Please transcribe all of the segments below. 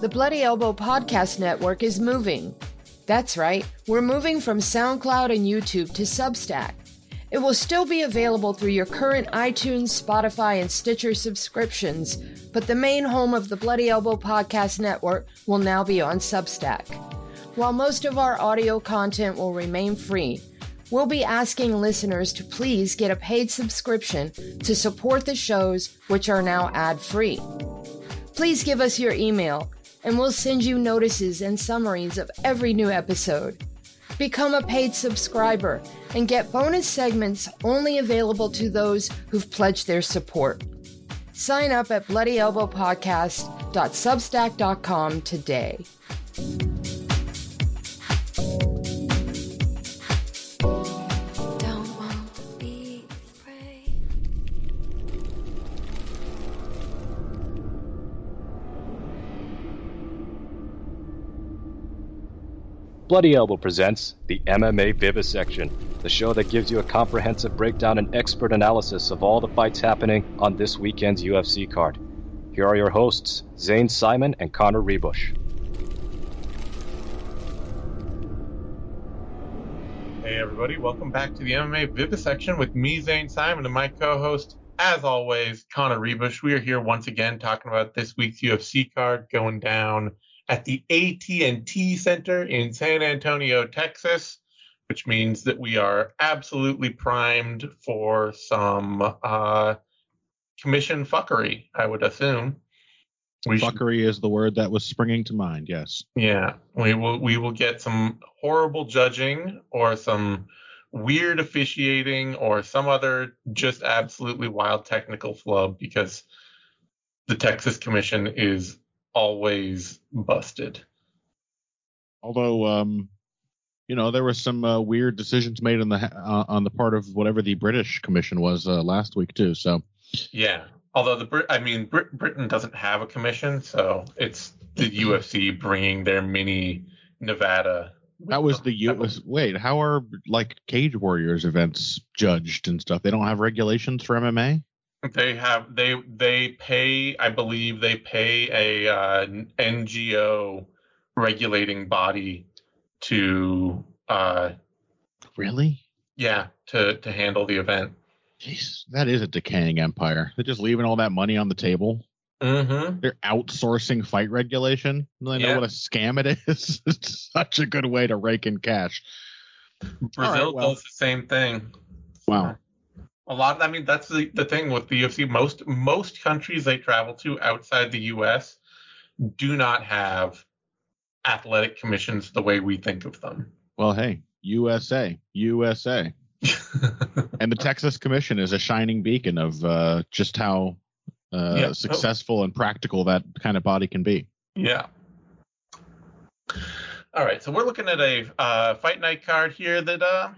The Bloody Elbow Podcast Network is moving. That's right, we're moving from SoundCloud and YouTube to Substack. It will still be available through your current iTunes, Spotify, and Stitcher subscriptions, but the main home of the Bloody Elbow Podcast Network will now be on Substack. While most of our audio content will remain free, we'll be asking listeners to please get a paid subscription to support the shows, which are now ad free. Please give us your email and we'll send you notices and summaries of every new episode. Become a paid subscriber and get bonus segments only available to those who've pledged their support. Sign up at bloodyelbowpodcast.substack.com today. Bloody Elbow presents the MMA Vivisection, the show that gives you a comprehensive breakdown and expert analysis of all the fights happening on this weekend's UFC card. Here are your hosts, Zane Simon and Connor Ruebusch. Hey everybody, welcome back to the MMA Vivisection with me, Zane Simon, and my co-host, as always, Connor Ruebusch. We are here once again talking about this week's UFC card going down at the AT&T Center in San Antonio, Texas, which means that we are absolutely primed for some uh, commission fuckery, I would assume. We should- Fuckery is the word that was springing to mind. Yes. yeah, we will we will get some horrible judging or some weird officiating or some other just absolutely wild technical flub because the Texas Commission is always busted. Although, um, you know, there were some uh, weird decisions made on the uh, on the part of whatever the British Commission was uh, last week too. So Yeah. Although the Brit, I mean, Brit- Britain doesn't have a commission, so it's the UFC bringing their mini Nevada. that was the U.S. Wait, how are like Cage Warriors events judged and stuff? They don't have regulations for MMA. They have they they pay I believe they pay a uh, NGO regulating body to uh Really? yeah to to handle the event. Jeez, that is a decaying empire. They're just leaving all that money on the table. Mm-hmm. They're outsourcing fight regulation. They know what a scam it is. it's such a good way to rake in cash. Brazil well. does the same thing. Wow. A lot. of, I mean, that's the, the thing with the UFC. Most most countries they travel to outside the U.S. do not have athletic commissions the way we think of them. Well, hey, USA, USA. and the Texas Commission is a shining beacon of uh, just how uh, Yeah. successful and practical that kind of body can be. Yeah. All right, so we're looking at a uh, fight night card here that uh,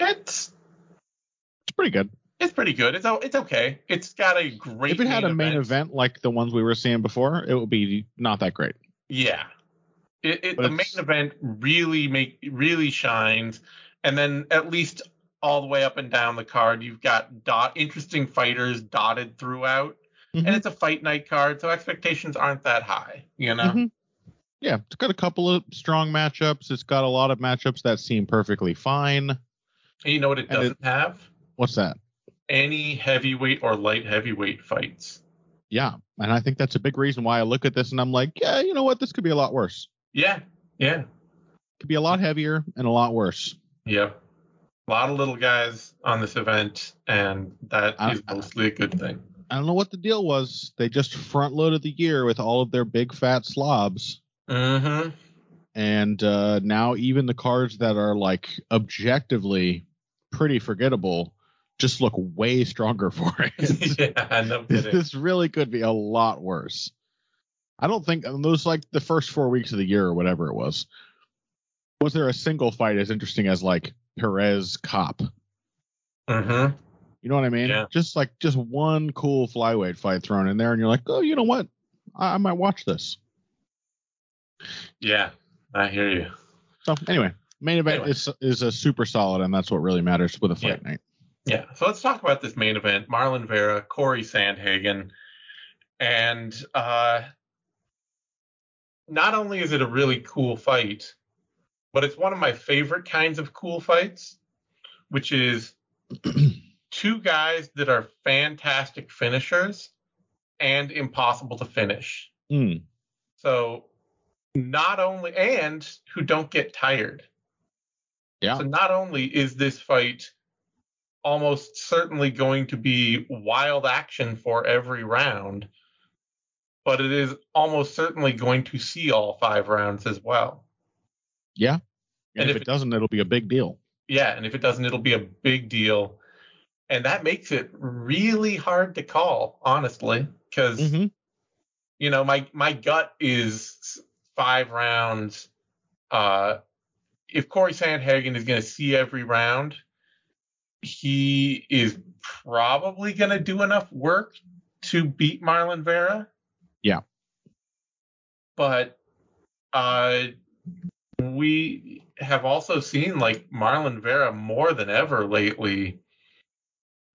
it's It's pretty good. it's pretty good. It's it's okay. It's got a great. if it had a main event. event like the ones we were seeing before, it would be not that great. yeah, it, it the main event really make really shines, and then at least all the way up and down the card, you've got dot interesting fighters dotted throughout, Mhm. and it's a fight night card, so expectations aren't that high. You know. Mhm. Yeah, it's got a couple of strong matchups. It's got a lot of matchups that seem perfectly fine. And you know what it And it- doesn't have? What's that? Any heavyweight or light heavyweight fights. Yeah, and I think that's a big reason why I look at this and I'm like, yeah, you know what? This could be a lot worse. Yeah, yeah, could be a lot heavier and a lot worse. yep. A lot of little guys on this event, and that I- is mostly a good thing. I don't know what the deal was. They just front loaded the year with all of their big fat slobs. Mm-hmm. And uh, now even the cards that are like objectively pretty forgettable just look way stronger for it. yeah, no kidding. this really could be a lot worse. I don't think those like the first four weeks of the year or whatever it was. Was there a single fight as interesting as like Perez Cop? Mm-hmm. You know what I mean? Yeah. Just like just one cool flyweight fight thrown in there, and you're like, oh, you know what? I, I might watch this. Yeah, I hear you. So anyway, Main event Anyway. is is a super solid, and that's what really matters with a fight Yeah. night. Yeah, so let's talk about this main event: Marlon Vera, Cory Sandhagen, and uh, not only is it a really cool fight, but it's one of my favorite kinds of cool fights, which is two guys that are fantastic finishers and impossible to finish. Mm, So not only and who don't get tired. Yeah. So not only is this fight almost certainly going to be wild action for every round, but it is almost certainly going to see all five rounds as well. yeah. And, And if, if it doesn't, it'll be a big deal. Yeah, and if it doesn't, it'll be a big deal. And that makes it really hard to call, honestly, because Mhm. you know my my gut is five rounds. Uh, if Cory Sandhagen is going to see every round, he is probably going to do enough work to beat Marlon Vera. Yeah. But uh, we have also seen like Marlon Vera more than ever lately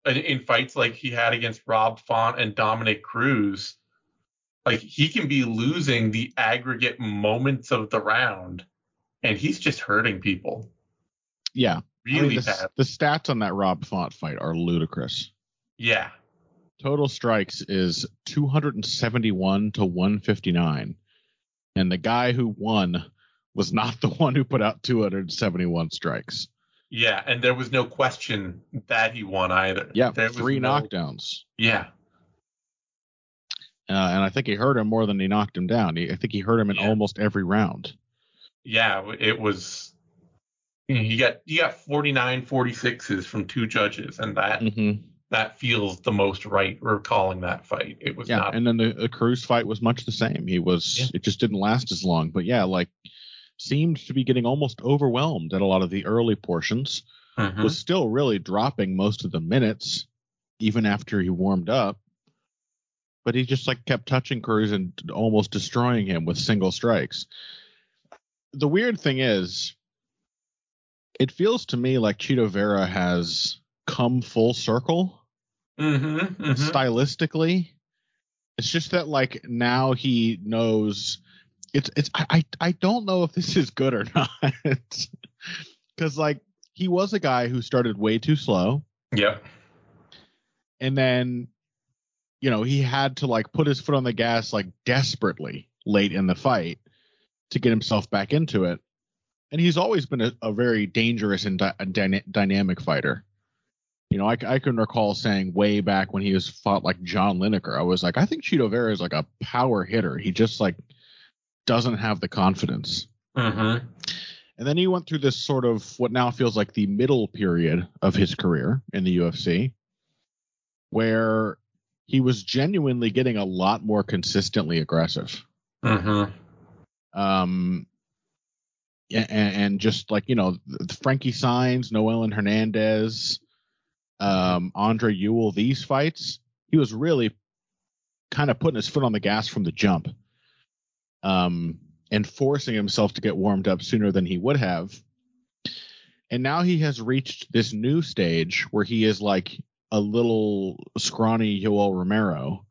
in, in fights like he had against Rob Font and Dominic Cruz. Like he can be losing the aggregate moments of the round, and he's just hurting people Yeah. I mean, the, bad. the stats on that Rob Font fight are ludicrous. Yeah, Total strikes is 271 to 159. And the guy who won was not the one who put out 271 strikes. yeah, and there was no question that he won either. Yeah, there was three no- knockdowns. Yeah, Uh, and I think he hurt him more than he knocked him down. He, I think he hurt him in Yeah. almost every round. yeah, it was. He got he got 49 46s from two judges, and that Mm-hmm. that feels the most right. We're calling that fight. It was Yeah, not. and then the, the Cruz fight was much the same. He was Yeah. it just didn't last as long, but yeah, like seemed to be getting almost overwhelmed at a lot of the early portions. Mhm. Was still really dropping most of the minutes, even after he warmed up. But he just like kept touching Cruz and almost destroying him with single strikes. The weird thing is, it feels to me like Cheeto Vera has come full circle Mhm, mhm. stylistically. It's just that like now he knows it's it's I I, I don't know if this is good or not. Cuz like he was a guy who started way too slow Yep. and then you know, he had to like put his foot on the gas like desperately late in the fight to get himself back into it. And he's always been a, a very dangerous and dyna- dynamic fighter. You know, I can recall saying way back when he was fought like John Lineker, I was like, I think Cheeto Vera is like a power hitter. He just like doesn't have the confidence. Mm-hmm. And then he went through this sort of what now feels like the middle period of his career in the UFC, where he was genuinely getting a lot more consistently aggressive. Mm-hmm. Um, and, and just like, you know, Frankie Saenz, Noel and Hernandez, um, Andre Ewell, these fights, he was really kind of putting his foot on the gas from the jump. Um, and forcing himself to get warmed up sooner than he would have. And now he has reached this new stage where he is like a little scrawny Yoel Romero,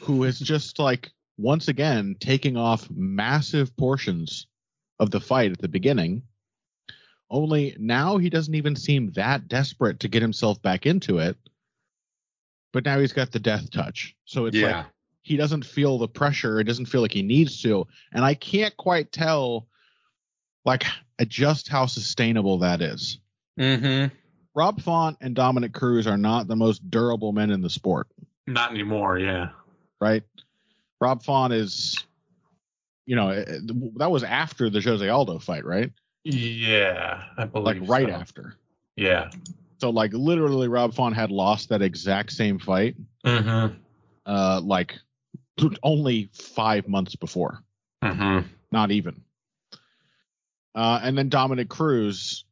who is just like once again taking off massive portions of the fight at the beginning. Only now he doesn't even seem that desperate to get himself back into it. But now he's got the death touch. So it's like he doesn't feel the pressure. It doesn't feel like he needs to. And I can't quite tell like just how sustainable that is. Mm-hmm. Rob Font and Dominic Cruz are not the most durable men in the sport, Not anymore. Yeah. right? Rob Font is, you know, eh, that was after the Jose Aldo fight, right? Yeah, I believe Like right so. after. Yeah. So like literally, Rob Font had lost that exact same fight, Mm-hmm. uh, like only five months before. Mm-hmm. not even. Uh, and then Dominic Cruz,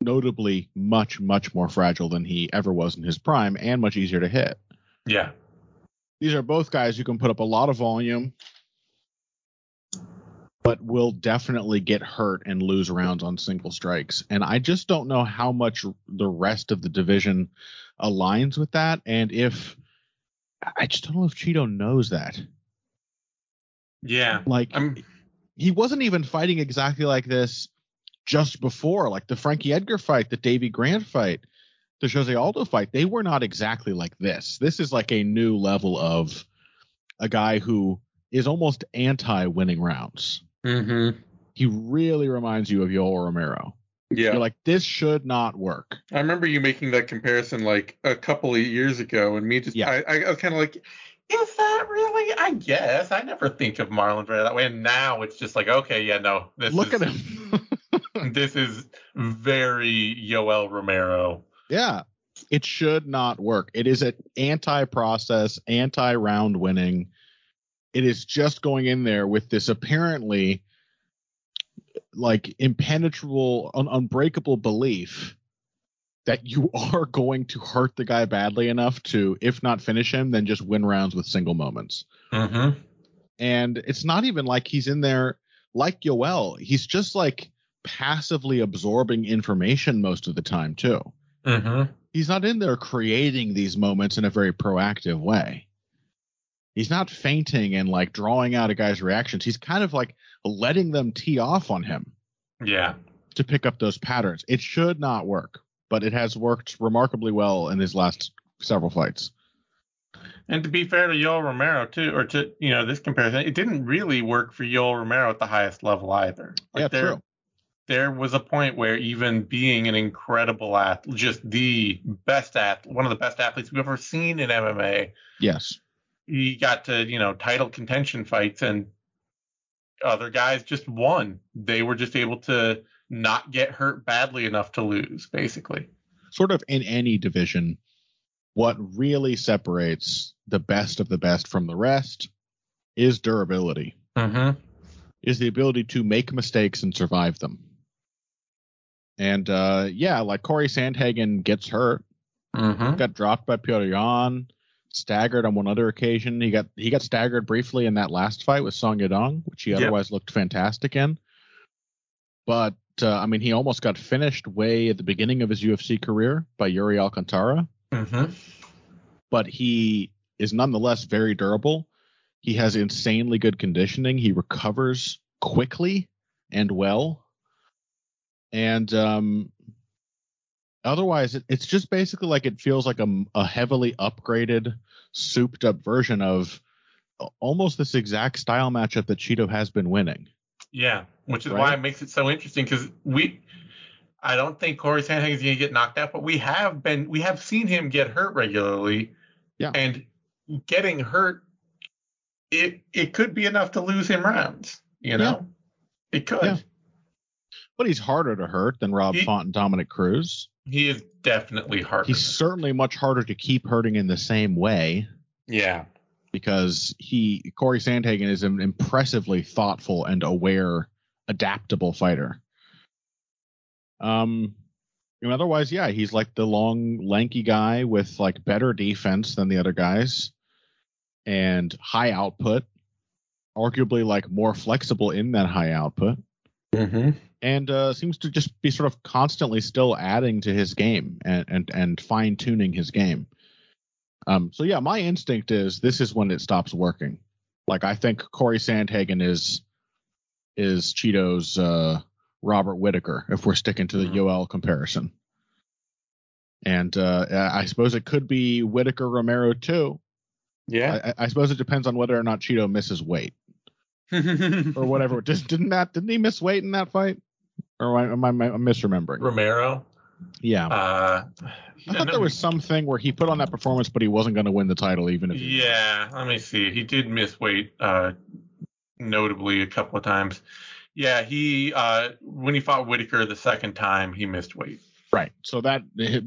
notably much, much more fragile than he ever was in his prime and much easier to hit. Yeah. These are both guys who can put up a lot of volume, but will definitely get hurt and lose rounds on single strikes. And I just don't know how much the rest of the division aligns with that, and if I just don't know if Cheeto knows that. Yeah. Like I'm he wasn't even fighting exactly like this just before, like the Frankie Edgar fight, the Davey Grant fight, the Jose Aldo fight. They were not exactly like this. This is like a new level of a guy who is almost anti winning rounds. Mm-hmm. He really reminds you of Yoel Romero. Yeah. You're like, this should not work. I remember you making that comparison like a couple of years ago, and me just Yeah. I, I was kind of like, is that really? I guess I never think of Marlon Vera that way, and now it's just like, okay, yeah, no, this Look is, at him. this is very Yoel Romero. yeah. It should not work. It is an anti process, anti round winning. It is just going in there with this apparently like impenetrable, un- unbreakable belief that you are going to hurt the guy badly enough to, if not finish him, then just win rounds with single moments. Mm-hmm. And it's not even like he's in there like Yoel. He's just like passively absorbing information most of the time, too. Mm-hmm. He's not in there creating these moments in a very proactive way. He's not feinting and like drawing out a guy's reactions. He's kind of like letting them tee off on him Yeah. to pick up those patterns. It should not work, but it has worked remarkably well in his last several fights. And to be fair to Yoel Romero too, or to you know this comparison, it didn't really work for Yoel Romero at the highest level either. Like yeah, there, true. there was a point where even being an incredible athlete, just the best athlete, one of the best athletes we've ever seen in MMA, Yes. He got to you know title contention fights, and other guys just won. They were just able to not get hurt badly enough to lose, basically. Sort of in any division, what really separates the best of the best from the rest is durability, Mm-hmm. is the ability to make mistakes and survive them. And uh, yeah, like Cory Sandhagen gets hurt, Mm-hmm. got dropped by Petr Yan, staggered on one other occasion. He got he got staggered briefly in that last fight with Song Yadong, which he Yep. otherwise looked fantastic in. But uh, I mean, he almost got finished way at the beginning of his UFC career by Yuri Alcantara. Mm-hmm. But he is nonetheless very durable. He has insanely good conditioning. He recovers quickly and well. And um, otherwise, it, it's just basically like it feels like a, a heavily upgraded, souped up version of almost this exact style matchup that Cheeto has been winning. Yeah, which is Right? why it makes it so interesting because we, I don't think Cory Sandhagen is going to get knocked out, but we have been, we have seen him get hurt regularly. Yeah. And getting hurt, it it could be enough to lose him rounds. You know, it could. Yeah. But he's harder to hurt than Rob He- Font and Dominic Cruz. He is definitely harder. He's certainly much harder to keep hurting in the same way. yeah. because he Cory Sandhagen is an impressively thoughtful and aware, adaptable fighter. Um, and otherwise, yeah, he's like the long, lanky guy with like better defense than the other guys, and high output. Arguably, like more flexible in that high output, Mm-hmm. And uh, seems to just be sort of constantly still adding to his game and and, and fine tuning his game. Um, so yeah, my instinct is this is when it stops working. Like I think Cory Sandhagen is is Cheeto's uh, Robert Whitaker if we're sticking to the Mhm. Yoel comparison. And uh, I suppose it could be Whitaker Romero too. Yeah. I, I suppose it depends on whether or not Cheeto misses weight or whatever. Just didn't that didn't he miss weight in that fight? Or am I, am I misremembering? Romero. Yeah. Uh, I thought there was something where he put on that performance, but he wasn't going to win the title, even if. He, Yeah, let me see. He did miss weight, uh, notably a couple of times. Yeah, he uh, when he fought Whitaker the second time, he missed weight. Right. So that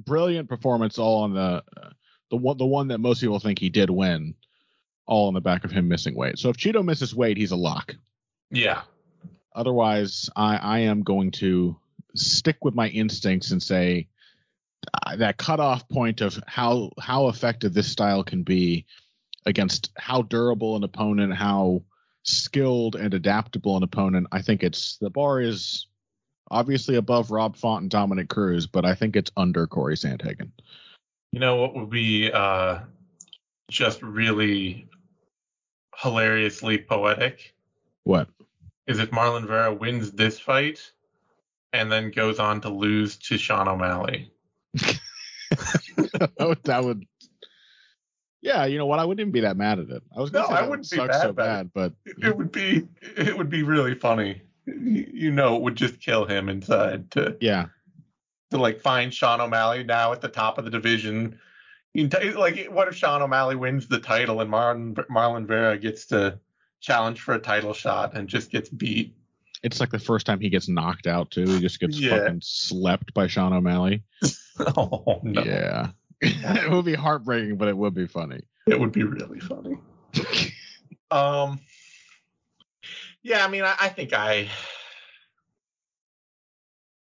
brilliant performance, all on the the one the one that most people think he did win, all on the back of him missing weight. So if Cheeto misses weight, he's a lock. Yeah, Otherwise, I I am going to stick with my instincts and say uh, that cutoff point of how how effective this style can be against how durable an opponent, how skilled and adaptable an opponent, I think it's the bar is obviously above Rob Font and Dominic Cruz, but I think it's under Cory Sandhagen. You know what would be uh, just really hilariously poetic What? Is if Marlon Vera wins this fight and then goes on to lose to Sean O'Malley. Oh, that would. Yeah, you know what? I wouldn't even be that mad at it. I was No, say I wouldn't be suck mad so bad, but It, would be it would be really funny. You know, it would just kill him inside to yeah, to like find Sean O'Malley now at the top of the division. You can t- like, what if Sean O'Malley wins the title and Marlon Marlon Vera gets to challenge for a title shot and just gets beat? it's like the first time he gets knocked out too. He just gets Yeah. fucking slept by Sean O'Malley. oh no, Yeah, it would be heartbreaking, but it would be funny. it would be really funny. Um, yeah, I mean, I, I think I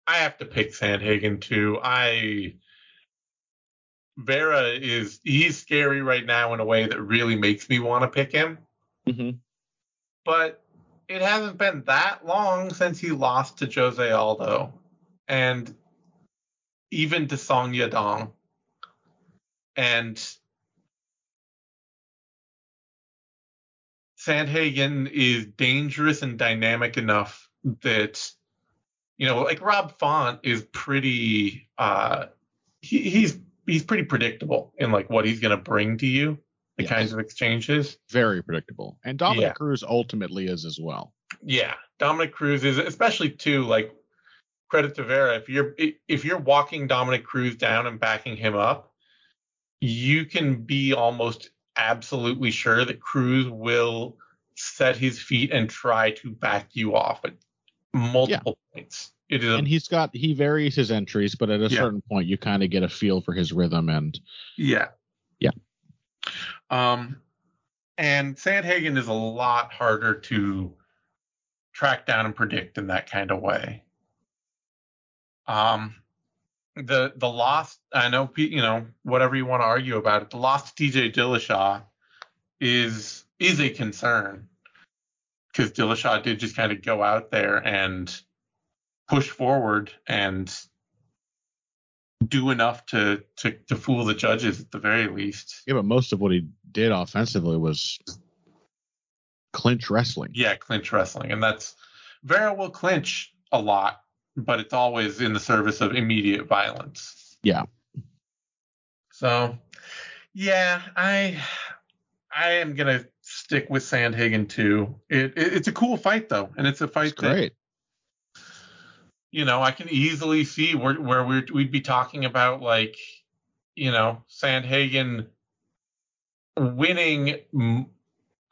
I have to pick Sandhagen too. I Vera is he's scary right now in a way that really makes me want to pick him. Mhm. But it hasn't been that long since he lost to Jose Aldo, and even to Song Yadong, and Sandhagen is dangerous and dynamic enough that you know, like Rob Font is pretty uh he, he's he's pretty predictable in like what he's gonna bring to you, the Yes. kinds of exchanges. Very predictable, and Dominic Yeah. Cruz ultimately is as well. Yeah. Dominic Cruz is especially too like credit to Vera, if you're if you're walking Dominic Cruz down and backing him up, you can be almost absolutely sure that Cruz will set his feet and try to back you off at multiple points. It is And he's got he varies his entries, but at a Yeah. certain point, you kind of get a feel for his rhythm and Yeah. Um, and Sandhagen is a lot harder to track down and predict in that kind of way. Um, the the loss, I know, you know, whatever you want to argue about it, the loss to TJ Dillashaw is is a concern because Dillashaw did just kind of go out there and push forward and do enough to to to fool the judges at the very least. yeah, but most of what he did offensively was clinch wrestling. Yeah, clinch wrestling, and that's Vera will clinch a lot, but it's always in the service of immediate violence. Yeah. So, yeah, I I am gonna stick with Sandhagen too. It, it it's a cool fight though, and it's a fight It's that great. You know, I can easily see where where we'd, we'd be talking about like, you know, Sandhagen winning,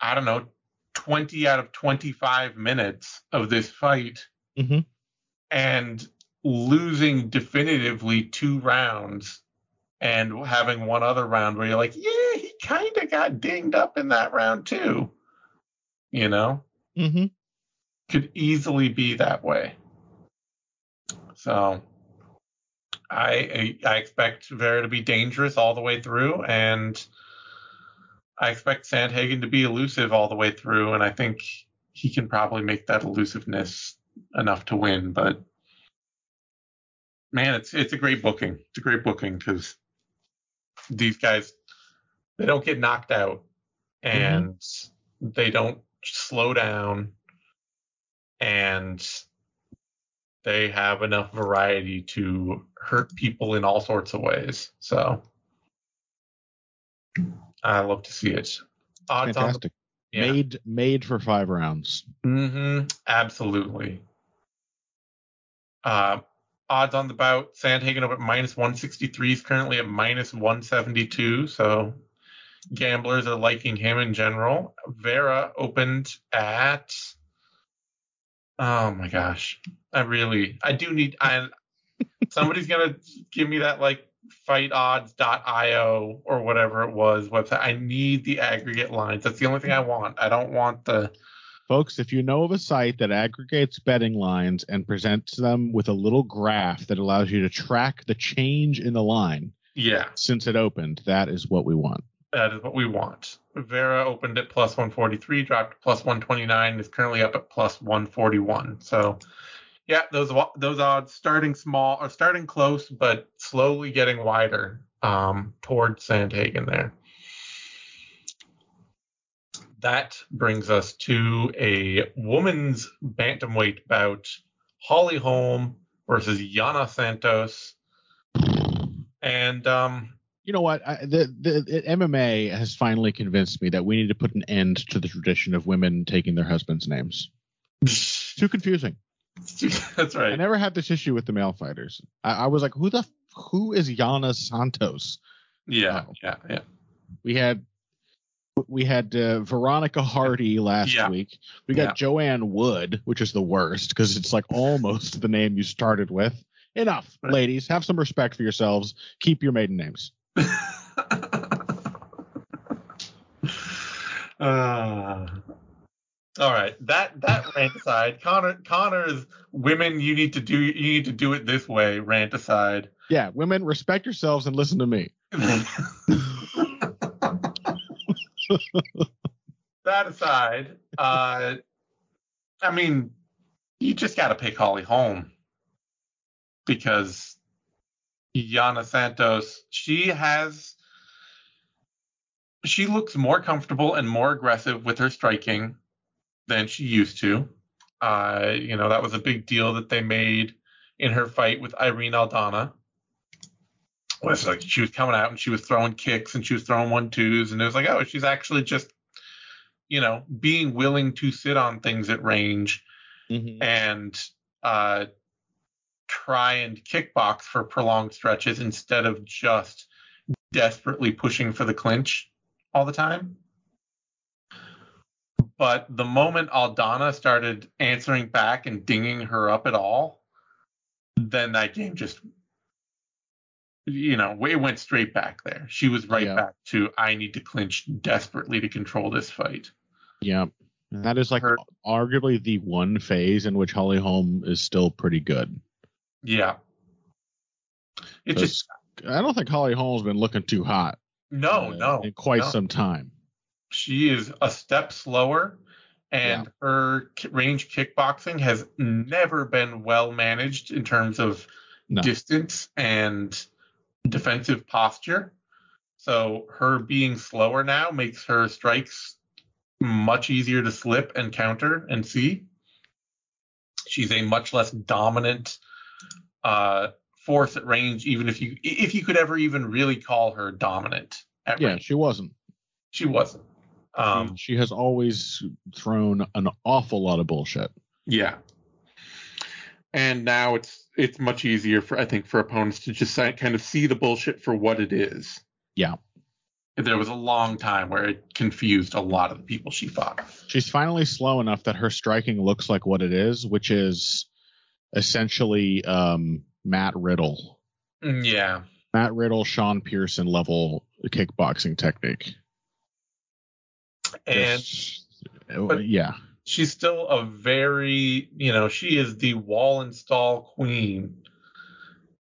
I don't know, 20 out of 25 minutes of this fight Mhm. and losing definitively two rounds and having one other round where you're like, yeah, he kind of got dinged up in that round too. You know? Mm-hmm. could easily be that way. So I I expect Vera to be dangerous all the way through, and I expect Sandhagen to be elusive all the way through, and I think he can probably make that elusiveness enough to win. But man, it's it's a great booking. It's a great booking because these guys they don't get knocked out, mm-hmm. and they don't slow down and they have enough variety to hurt people in all sorts of ways. So I love to see it. Odds Fantastic. on the, yeah. Made made for five rounds. Mm-hmm. absolutely. Uh, odds on the bout: Sandhagen up at minus 163 is currently at minus 172. So gamblers are liking him in general. Vera opened at. Oh my gosh! I really, I do need. I somebody's gonna give me that like fightodds.io or whatever it was website. I need the aggregate lines. That's the only thing I want. I don't want the Folks, if you know of a site that aggregates betting lines and presents them with a little graph that allows you to track the change in the line yeah. since it opened, that is what we want. That is what we want. Vera opened at plus 143, dropped to plus 129, is currently up at plus 141. So, yeah, those those odds starting small or starting close, but slowly getting wider um, towards Sandhagen there. That brings us to a woman's bantamweight bout: Holly Holm versus Yana Santos. And um, You know what? I, the, the the MMA has finally convinced me that we need to put an end to the tradition of women taking their husbands' names. Too confusing. that's right. I never had this issue with the male fighters. I, I was like, who the who is Yana Santos? Yeah, Oh. yeah, yeah. We had we had uh, Veronica Hardy last Yeah. week. We got Yeah. Joanne Wood, which is the worst because it's like almost the name you started with. Enough, Right. ladies. Have some respect for yourselves. Keep your maiden names. Uh, all right, that that rant aside, Connor Connor's women. You need to do you need to do it this way. Rant aside. Yeah, women, respect yourselves and listen to me. that aside, uh, I mean, you just got to pick Holly Holm because Yana Santos, she has, she looks more comfortable and more aggressive with her striking than she used to. Uh, you know, that was a big deal that they made in her fight with Irene Aldana. Was like she was coming out and she was throwing kicks and she was throwing one twos and it was like, oh, she's actually just, you know, being willing to sit on things at range and uh, try and kickbox for prolonged stretches instead of just desperately pushing for the clinch all the time. But the moment Aldana started answering back and dinging her up at all, then that game just, you know, it went straight back there. She was right Yeah. back to, I need to clinch desperately to control this fight. Yeah. And that is like Her- arguably the one phase in which Holly Holm is still pretty good. Yeah. It just I don't think Holly Holm's been looking too hot no, uh, no. in quite no. some time. She is a step slower and her range kickboxing has never been well managed in terms of No. distance and defensive posture. So her being slower now makes her strikes much easier to slip and counter and see. She's a much less dominant uh force at range even if you if you could ever even really call her dominant at Yeah, range. she wasn't. she wasn't um she has always thrown an awful lot of bullshit. Yeah. And now it's it's much easier for I think for opponents to just kind of see the bullshit for what it is. Yeah. There was a long time where it confused a lot of the people she fought. She's finally slow enough that her striking looks like what it is, which is essentially um, Matt Riddle. Mm, Yeah. Matt Riddle, Sean Pearson level kickboxing technique. And yeah, she's still a very, you know, she is the wall install queen.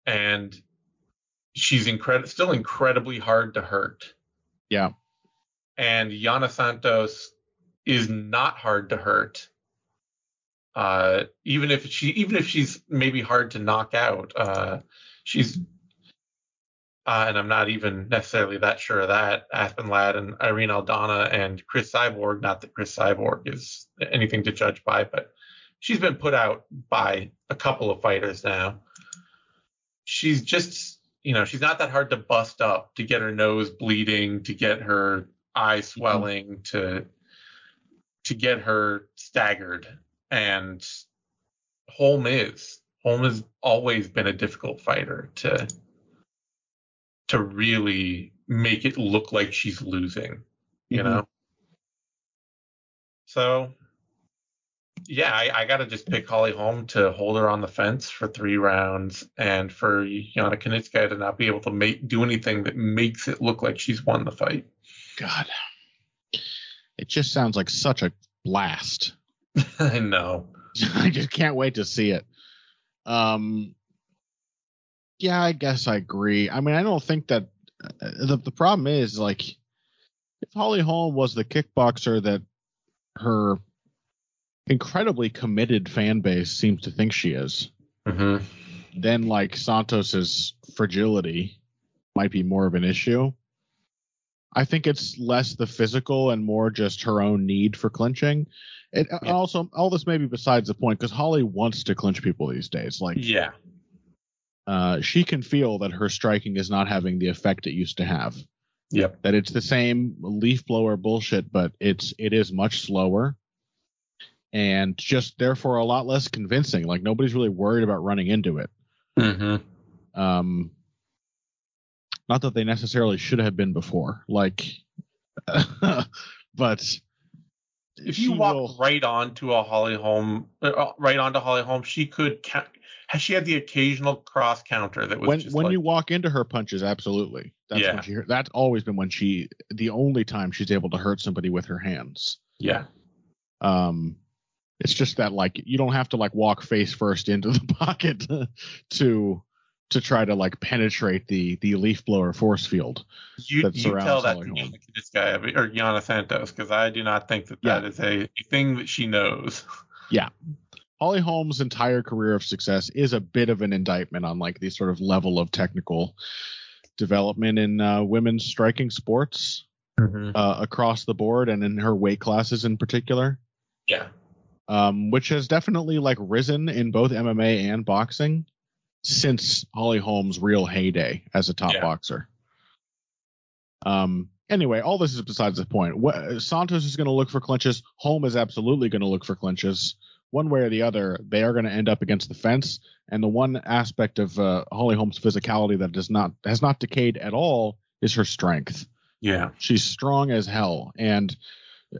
And she's incredible still incredibly hard to hurt. yeah, and Yana Santos is not hard to hurt. Uh, even if she, even if she's maybe hard to knock out, uh, she's, uh, and I'm not even necessarily that sure of that. Aspen Ladd and Irene Aldana and Cris Cyborg. Not that Cris Cyborg is anything to judge by, but she's been put out by a couple of fighters now. She's just, you know, she's not that hard to bust up, to get her nose bleeding, to get her eye swelling, to to get her staggered. And Holm is. Holm has always been a difficult fighter to to really make it look like she's losing, you Mhm. know. So yeah, I, I got to just pick Holly Holm to hold her on the fence for three rounds, and for Yana Kunitskaya to not be able to make do anything that makes it look like she's won the fight. God, it just sounds like such a blast. I know. I just can't wait to see it. Um, yeah, I guess I agree. I mean, I don't think that uh, the the problem is like if Holly Holm was the kickboxer that her incredibly committed fan base seems to think she is, Mm-hmm. then like Santos's fragility might be more of an issue. I think it's less the physical and more just her own need for clinching. It Yeah. also all this may be besides the point because Holly wants to clinch people these days. Like Yeah. Uh, she can feel that her striking is not having the effect it used to have. Yep. That it's the same leaf blower bullshit, but it's it is much slower and just therefore a lot less convincing. Like nobody's really worried about running into it. Mm-hmm. Um, not that they necessarily should have been before. Like, but If you walk will- right onto a Holly Holm, uh, right onto Holly Holm, she could count. Has she had the occasional cross counter that was when just when like, you walk into her punches, absolutely. That's Yeah. when she. That's always been when she. The only time she's able to hurt somebody with her hands. yeah, Um, it's just that like you don't have to like walk face first into the pocket to to try to like penetrate the the leaf blower force field. you that you tell that to this guy or Yana Santos because I do not think that that Yeah. is a, a thing that she knows. Holly Holm's entire career of success is a bit of an indictment on like the sort of level of technical development in uh, women's striking sports uh, across the board and in her weight classes in particular, Yeah, um, which has definitely like risen in both MMA and boxing since Holly Holm's real heyday as a top Yeah. boxer. Um. Anyway, all this is besides the point. What, Santos is going to look for clinches. Holm is absolutely going to look for clinches. One way or the other, they are going to end up against the fence. And the one aspect of uh, Holly Holm's physicality that does not has not decayed at all is her strength. yeah, She's strong as hell, and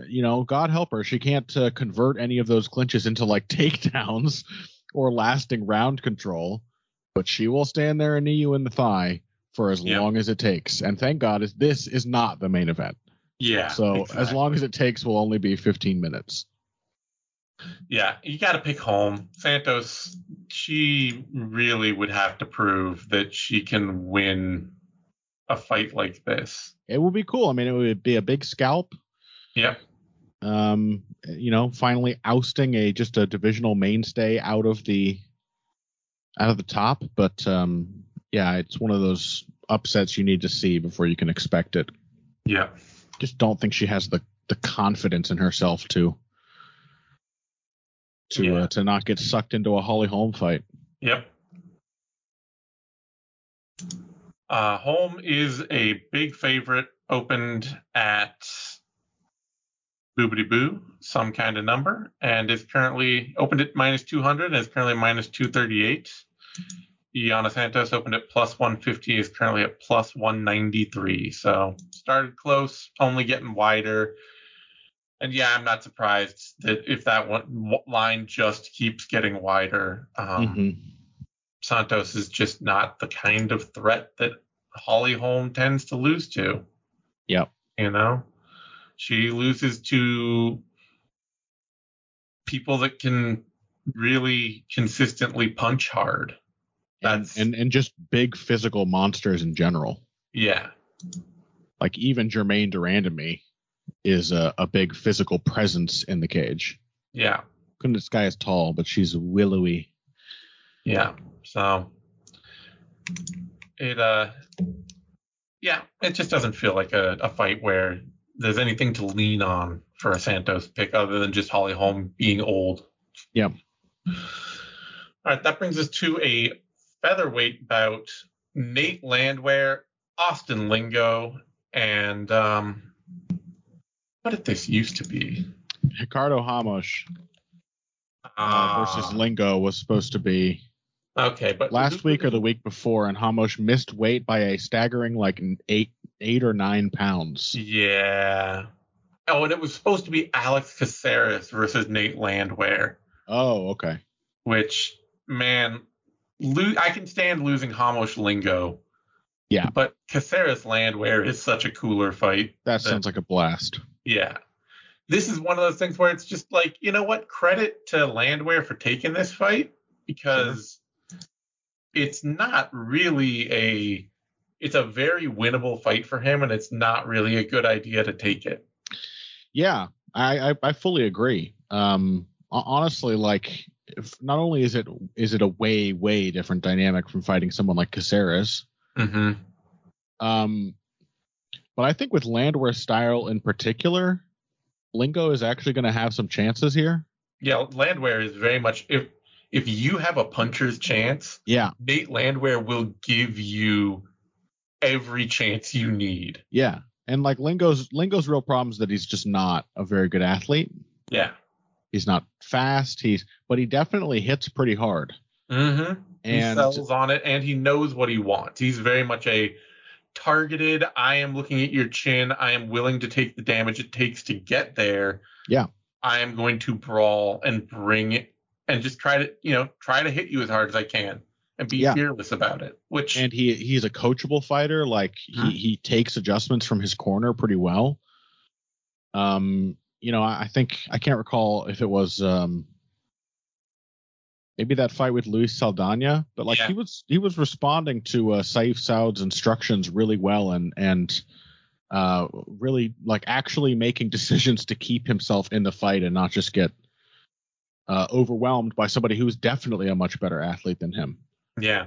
you know, God help her, she can't uh, convert any of those clinches into like takedowns or lasting round control. But she will stand there and knee you in the thigh for as Yeah. long as it takes. And thank God, is this is not the main event. yeah. so as long as it takes, will only be 15 minutes. Yeah, you got to pick Holm. Santos, she really would have to prove that she can win a fight like this. It would be cool. I mean, it would be a big scalp. Yeah. Um, you know, finally ousting a just a divisional mainstay out of the out of the top. But um, yeah, it's one of those upsets you need to see before you can expect it. Yeah. Just don't think she has the the confidence in herself to to Yeah. uh, to not get sucked into a Holly Holm fight. Yep. Uh, Holm is a big favorite, opened at Boobity Boo, some kind of number, and is currently opened at minus 200 and is currently minus 238. Yana Santos opened at plus 150, is currently at plus 193. So started close, only getting wider. And yeah, I'm not surprised that if that one line just keeps getting wider, um, Mhm. Santos is just not the kind of threat that Holly Holm tends to lose to. Yeah, You know, she loses to people that can really consistently punch hard. And, That's and and just big physical monsters in general. yeah, Like even Germaine de Randamie is a, a big physical presence in the cage. yeah, Couldn't this guy is tall, but she's willowy. yeah. So it uh, yeah, it just doesn't feel like a, a fight where there's anything to lean on for a Santos pick other than just Holly Holm being old. Yep. All right, that brings us to a featherweight bout. Nate Landwehr, Austin Lingo, and um, what did this used to be? Ricardo Ramos uh, Ah, versus Lingo was supposed to be Okay, but last week or the week before, and Ramos missed weight by a staggering like eight eight or nine pounds. Yeah. Oh, and it was supposed to be Alex Caceres versus Nate Landwehr, Oh, okay. which man, lo- I can stand losing Ramos Lingo. Yeah. But Caceres Landwehr is such a cooler fight. That sounds like a blast. Yeah. This is one of those things where it's just like, you know what? Credit to Landwehr for taking this fight because it's not really a it's a very winnable fight for him, and it's not really a good idea to take it. Yeah, I I, I fully agree. Um, honestly, like, if, not only is it is it a way way different dynamic from fighting someone like Caceres, Mm-hmm. um, but I think with Landwehr style in particular, Lingo is actually going to have some chances here. Yeah, Landwehr is very much if if you have a puncher's chance, Yeah, Nate Landwehr will give you every chance you need. yeah, and like Lingo's Lingo's real problem is that he's just not a very good athlete. Yeah. He's not fast. He's but he definitely hits pretty hard. Mm-hmm. He sells on it and he knows what he wants. He's very much a targeted, I am looking at your chin. I am willing to take the damage it takes to get there. Yeah. I am going to brawl and bring it and just try to, you know, try to hit you as hard as I can and be Yeah. fearless about it. Which and he he's a coachable fighter. Like he he takes adjustments from his corner pretty well. Um, you know, I I think I can't recall if it was um maybe that fight with Luis Saldana, but like Yeah. he was he was responding to uh, Saif Saud's instructions really well and and uh really like actually making decisions to keep himself in the fight and not just get uh overwhelmed by somebody who's definitely a much better athlete than him. Yeah.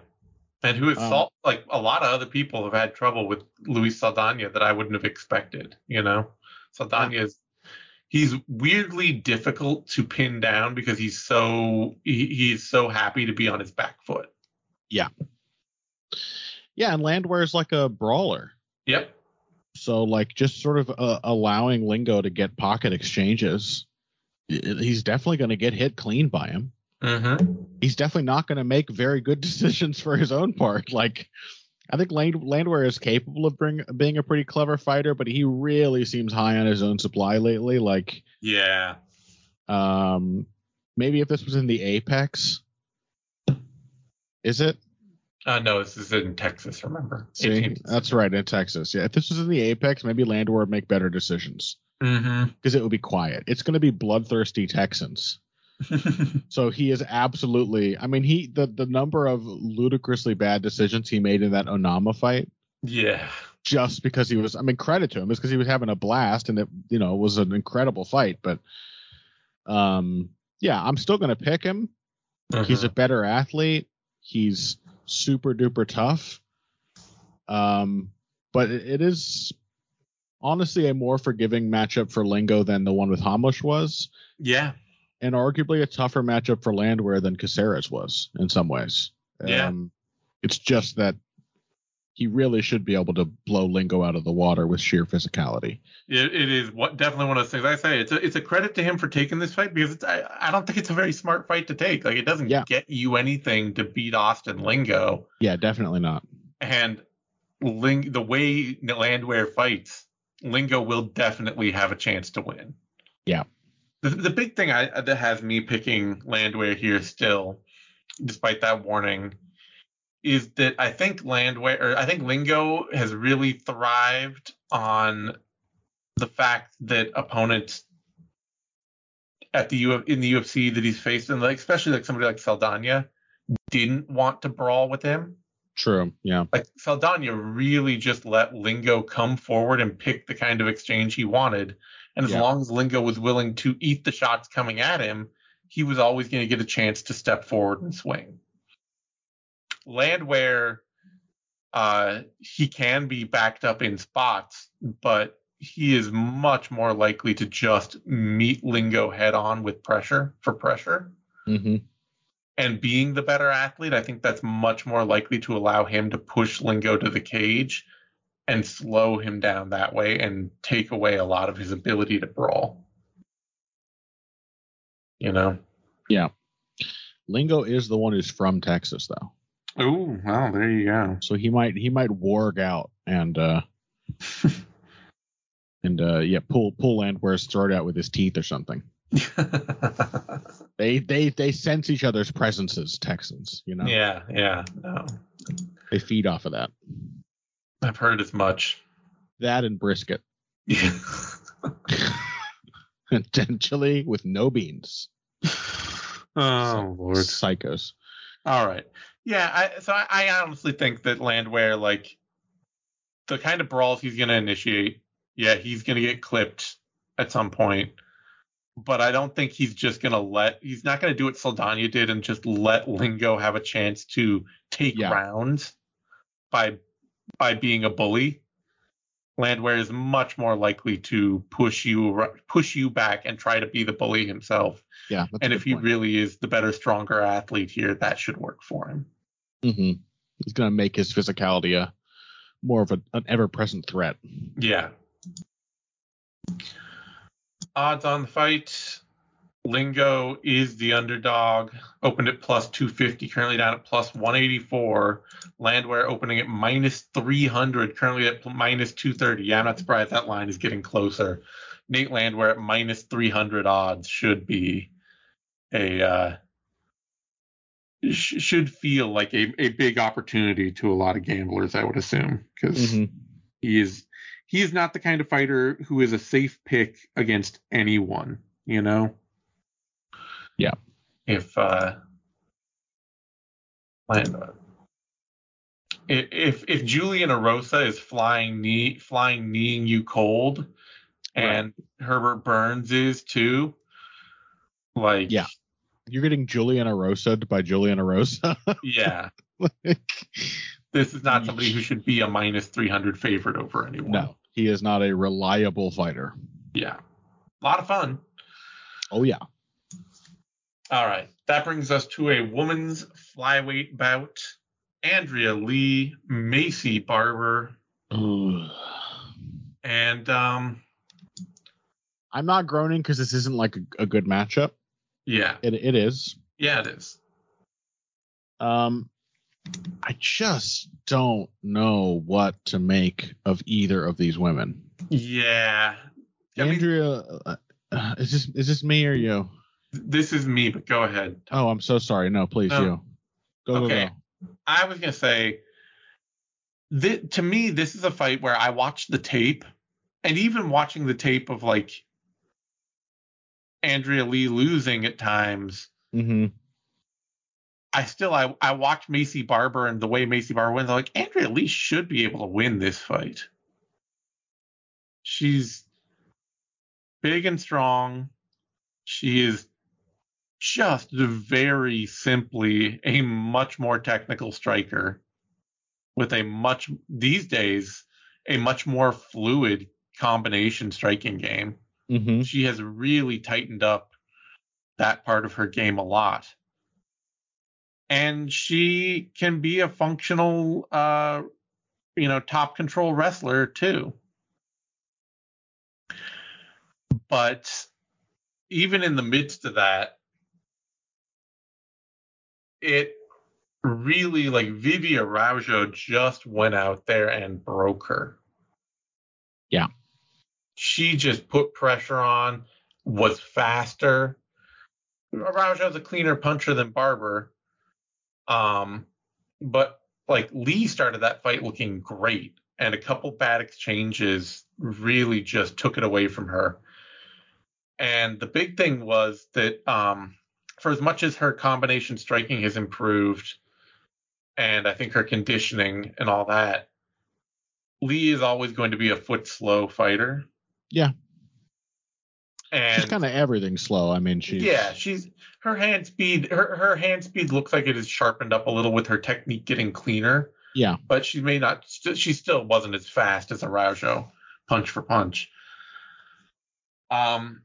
And who has Um, sol- like a lot of other people have had trouble with Luis Saldana that I wouldn't have expected, you know? Saldana is he's weirdly difficult to pin down because he's so he, he's so happy to be on his back foot. Yeah, Yeah, and Landwehr is like a brawler. Yep. So like just sort of uh, allowing Lingo to get pocket exchanges, he's definitely going to get hit clean by him. Mm-hmm. He's definitely not going to make very good decisions for his own part. Like I think Land- Landwehr is capable of bring, being a pretty clever fighter, but he really seems high on his own supply lately. Like Yeah. um maybe if this was in the Apex, is it? Uh, no, this is in Texas, remember? See, that's right in Texas. Yeah, if this was in the Apex, maybe Landwehr would make better decisions. Mm-hmm. because it would be quiet. It's going to be bloodthirsty Texans. So he is absolutely. I mean, he the the number of ludicrously bad decisions he made in that Onama fight, yeah. just because he was. I mean, credit to him is because he was having a blast and it you know was an incredible fight. But um, yeah, I'm still going to pick him. He's a better athlete. He's super duper tough. Um, but it, it is honestly a more forgiving matchup for Lingo than the one with Hamlish was, yeah. And arguably a tougher matchup for Landwehr than Caceres was in some ways. Yeah. Um, it's just that he really should be able to blow Lingo out of the water with sheer physicality. It, it is what definitely one of those things. I say it's a, it's a credit to him for taking this fight because it's, I, I don't think it's a very smart fight to take. Like it doesn't Yeah. get you anything to beat Austin Lingo, Yeah, definitely not. and Ling the way Landwehr fights, Lingo will definitely have a chance to win. Yeah. The, the big thing I, that has me picking Landwehr here still, despite that warning, is that I think Landwehr or I think Lingo has really thrived on the fact that opponents at the U in the UFC that he's faced, and like especially like somebody like Saldana, didn't want to brawl with him. True. Yeah. Like Saldana really just let Lingo come forward and pick the kind of exchange he wanted, and as Yeah. long as Lingo was willing to eat the shots coming at him, he was always going to get a chance to step forward and swing. Landwehr, uh, he can be backed up in spots, but he is much more likely to just meet Lingo head on with pressure for pressure. hmm And being the better athlete, I think that's much more likely to allow him to push Lingo to the cage and slow him down that way and take away a lot of his ability to brawl. You know? Yeah. Lingo is the one who's from Texas, though. Oh, well, there you go. so he might he might warg out and uh and uh yeah pull pull Landwehr's throat out with his teeth or something. They they they sense each other's presences, Texans. You know, yeah, yeah. No. they feed off of that. I've heard as much. That and brisket, Yeah. potentially with no beans. oh, Lord. Psychos. All right. Yeah, I, so I, I honestly think that Landwehr, like, the kind of brawls he's going to initiate, yeah, he's going to get clipped at some point. But I don't think he's just going to let, he's not going to do what Saldana did and just let Lingo have a chance to take Yeah. rounds by by being a bully. Landwehr is much more likely to push you push you back and try to be the bully himself. Yeah. And if he point. really is the better, stronger athlete here, that should work for him. Mm-hmm. he's going to make his physicality a more of a, an ever-present threat. Yeah. Odds on the fight. Lingo is the underdog. Opened at plus 250, currently down at plus 184. Landwehr opening at minus 300, currently at minus 230. Yeah, I'm not surprised that line is getting closer. Nate Landwehr at minus 300 odds should be a uh, sh- should feel like a, a big opportunity to a lot of gamblers, I would assume, because Mhm. he is he is not the kind of fighter who is a safe pick against anyone, you know? Yeah. If uh if if, if Julian Erosa is flying knee flying kneeing you cold and Herbert Burns is too, like Yeah. You're getting Julian Erosa by Julian Erosa. yeah. This is not somebody who should be a minus 300 favorite over anyone. no, he is not a reliable fighter. Yeah. A lot of fun. Oh yeah. All right. That brings us to a woman's flyweight bout. Andrea Lee, Maycee Barber, and um I'm not groaning because this isn't like a, a good matchup. yeah. It it is. Yeah, it is. Um, I just don't know what to make of either of these women. Yeah. I Andrea, uh, uh, is this is this me or you? This is me, but go ahead. Oh, I'm so sorry. No, please No. you. Go Okay. go go. I was gonna say, thi- to me, this is a fight where I watched the tape, and even watching the tape of like Andrea Lee losing at times, Mm-hmm. I still I I watched Maycee Barber and the way Maycee Barber wins. I'm like Andrea Lee should be able to win this fight. She's big and strong. She is just very simply a much more technical striker with a much these days a much more fluid combination striking game Mm-hmm. she has really tightened up that part of her game a lot. And she can be a functional, uh, you know, top control wrestler too. But even in the midst of that, it really like Vivi Araujo just went out there and broke her. Yeah. She just put pressure on, was faster. Araujo's a cleaner puncher than Barber. Um, but like Lee started that fight looking great, and a couple bad exchanges really just took it away from her. And the big thing was that um, for as much as her combination striking has improved, and I think her conditioning and all that, Lee is always going to be a foot slow fighter. Yeah. And she's kind of everything slow. I mean, she's yeah, she's her hand speed. Her her hand speed looks like it is sharpened up a little with her technique getting cleaner. Yeah. but she may not. St- she still wasn't as fast as a Araujo, punch for punch. Um,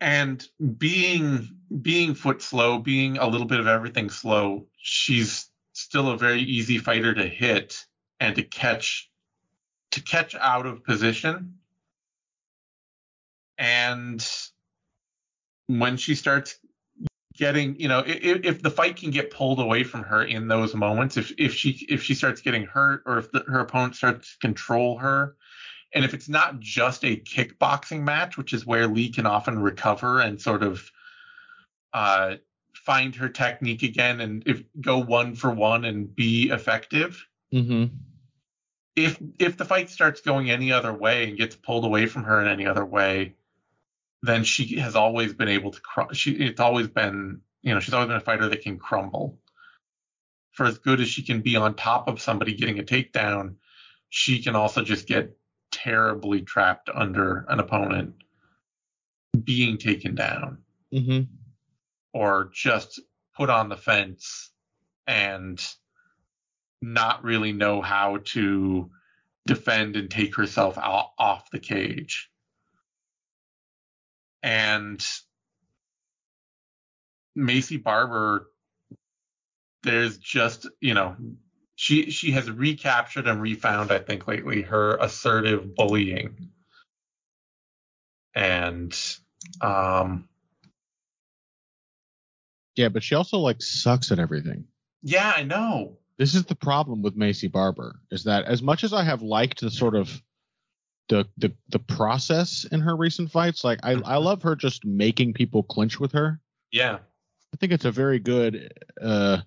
and being being foot slow, being a little bit of everything slow, she's still a very easy fighter to hit and to catch to catch out of position. And when she starts getting, you know, if, if the fight can get pulled away from her in those moments, if if she if she starts getting hurt or if the, her opponent starts to control her, and if it's not just a kickboxing match, which is where Lee can often recover and sort of uh, find her technique again and if go one for one and be effective. Mm-hmm. If if the fight starts going any other way and gets pulled away from her in any other way, then she has always been able to. Cr- she it's always been you know she's always been a fighter that can crumble for as good as she can be on top of somebody getting a takedown, she can also just get terribly trapped under an opponent being taken down Mm-hmm. or just put on the fence and not really know how to defend and take herself out off the cage. And Maycee Barber, there's just, you know, she she has recaptured and refound, I think, lately her assertive bullying. And um Yeah, but she also like sucks at everything. yeah, I know. This is the problem with Maycee Barber is that as much as I have liked the sort of the the the process in her recent fights, like I I love her just making people clinch with her. Yeah. I think it's a very good uh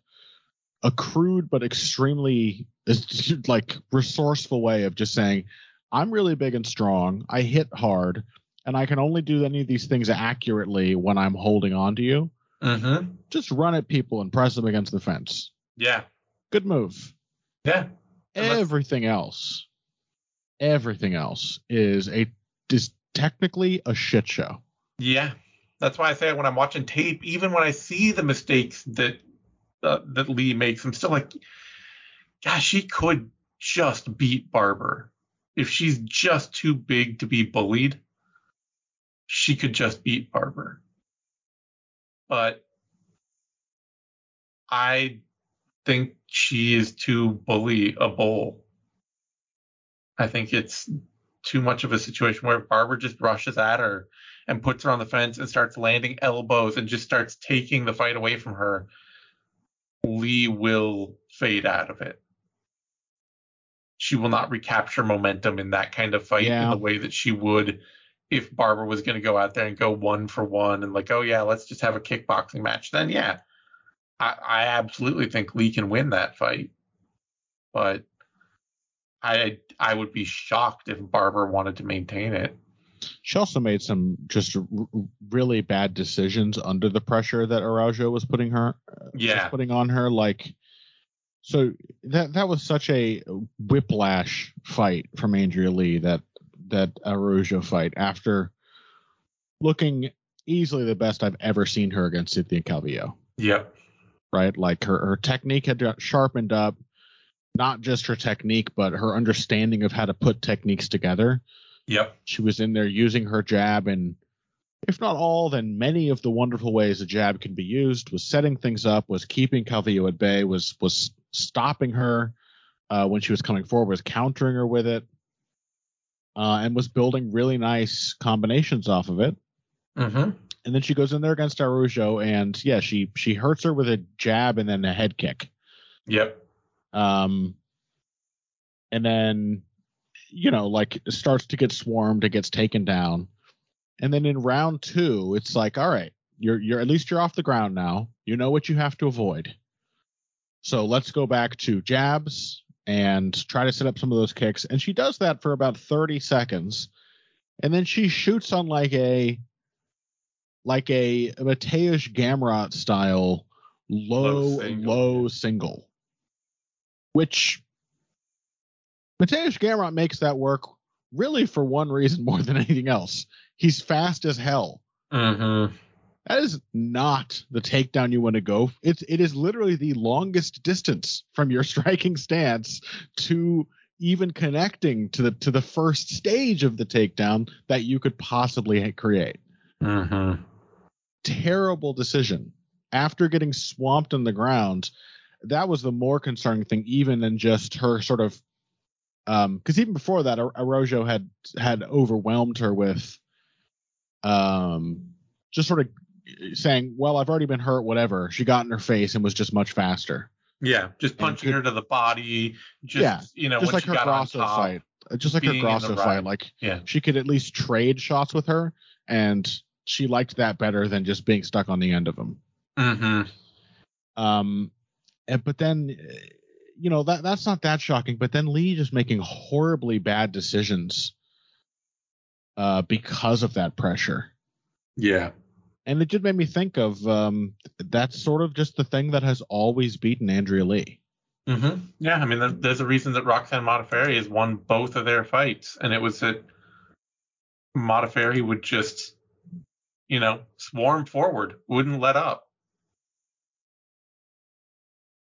a crude but extremely like resourceful way of just saying I'm really big and strong. I hit hard and I can only do any of these things accurately when I'm holding on to you. Mm-hmm. Just run at people and press them against the fence. Yeah. Good move. Yeah. Everything else everything else is a is technically a shit show Yeah, that's why I say when I'm watching tape, even when I see the mistakes that that Lee makes, I'm still like, gosh, she could just beat Barber if she's just too big to be bullied. She could just beat Barber, but I think she is too bully a bull. I think it's too much of a situation where Barber just rushes at her and puts her on the fence and starts landing elbows and just starts taking the fight away from her, Lee will fade out of it. She will not recapture momentum in that kind of fight in the way that she would if Barber was going to go out there and go one for one and like, oh yeah, let's just have a kickboxing match. Then yeah, I, I absolutely think Lee can win that fight, but I I would be shocked if Barber wanted to maintain it. She also made some just r- really bad decisions under the pressure that Araujo was putting her uh, was Yeah. putting on her like so that that was such a whiplash fight from Andrea Lee that that Araujo fight after looking easily the best I've ever seen her against Cynthia Calvillo Yep. right? Like her, her technique had sharpened up, not just her technique, but her understanding of how to put techniques together. Yep. She was in there using her jab and if not all, then many of the wonderful ways a jab can be used, was setting things up, was keeping Calvillo at bay, was was stopping her uh, when she was coming forward, was countering her with it, uh, and was building really nice combinations off of it Mm-hmm. and then she goes in there against Araujo, and yeah, she she hurts her with a jab and then a head kick. Yep. Um, and then you know, like it starts to get swarmed, it gets taken down, and then in round two, it's like, all right, you're you're at least you're off the ground now. You know what you have to avoid. So let's go back to jabs and try to set up some of those kicks. And she does that for about 30 seconds. And then she shoots on like a like a Mateusz Gamrot style low Low single. low single. Which Mateusz Gamrot makes that work really for one reason more than anything else. He's fast as hell. Mm-hmm. That is not the takedown you want to go. It's it is literally the longest distance from your striking stance to even connecting to the to the first stage of the takedown that you could possibly create. Mm-hmm. Terrible decision. After getting swamped on the ground, that was the more concerning thing, even than just her sort of um because even before that Ar- Araujo had had overwhelmed her with um just sort of saying, Well, I've already been hurt, whatever. She got in her face and was just much faster. Yeah, just punching good- her to the body. Just Yeah, you know, just like she her Grasso top. fight. Uh, Just like her Grasso right. fight. Like Yeah. she could at least trade shots with her, and she liked that better than just being stuck on the end of them. Mm-hmm. Um, and, but then, uh, you know, that that's not that shocking. But then Lee just making horribly bad decisions uh, because of that pressure. Yeah. And it just made me think of um, that's sort of just the thing that has always beaten Andrea Lee. Mm-hmm. Yeah, I mean, there's a reason that Roxanne Modafferi has won both of their fights, and it was that Modafferi would just, you know, swarm forward, wouldn't let up.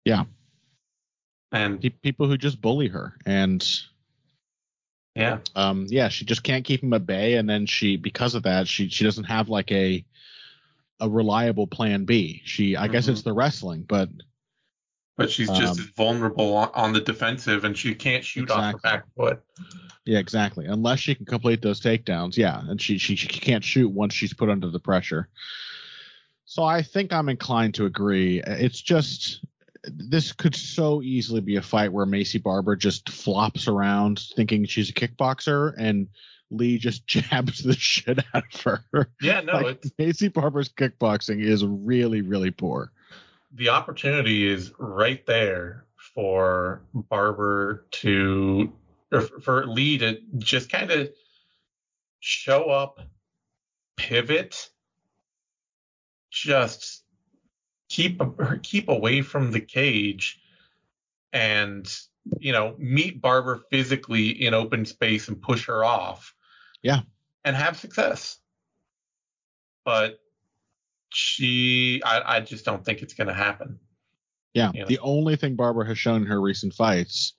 Yeah. And Pe- People who just bully her, and yeah, um, yeah, she just can't keep him at bay, and then she, because of that, she she doesn't have like a a reliable plan B. She, I guess Mhm. it's the wrestling, but but she's just Um, as vulnerable on, on the defensive, and she can't shoot off her back foot. yeah, exactly. Unless she can complete those takedowns, yeah, and she she, she can't shoot once she's put under the pressure. So I think I'm inclined to agree. It's just this could so easily be a fight where Maycee Barber just flops around thinking she's a kickboxer and Lee just jabs the shit out of her. Yeah, no, Like, it's Maycee Barber's kickboxing is really, really poor. the opportunity is right there for Barber to or for Lee to just kind of show up, pivot, just keep keep away from the cage, and you know meet Barber physically in open space and push her off. Yeah. and have success. But she, I, I just don't think it's going to happen. Yeah. Yeah. The only thing Barber has shown in her recent fights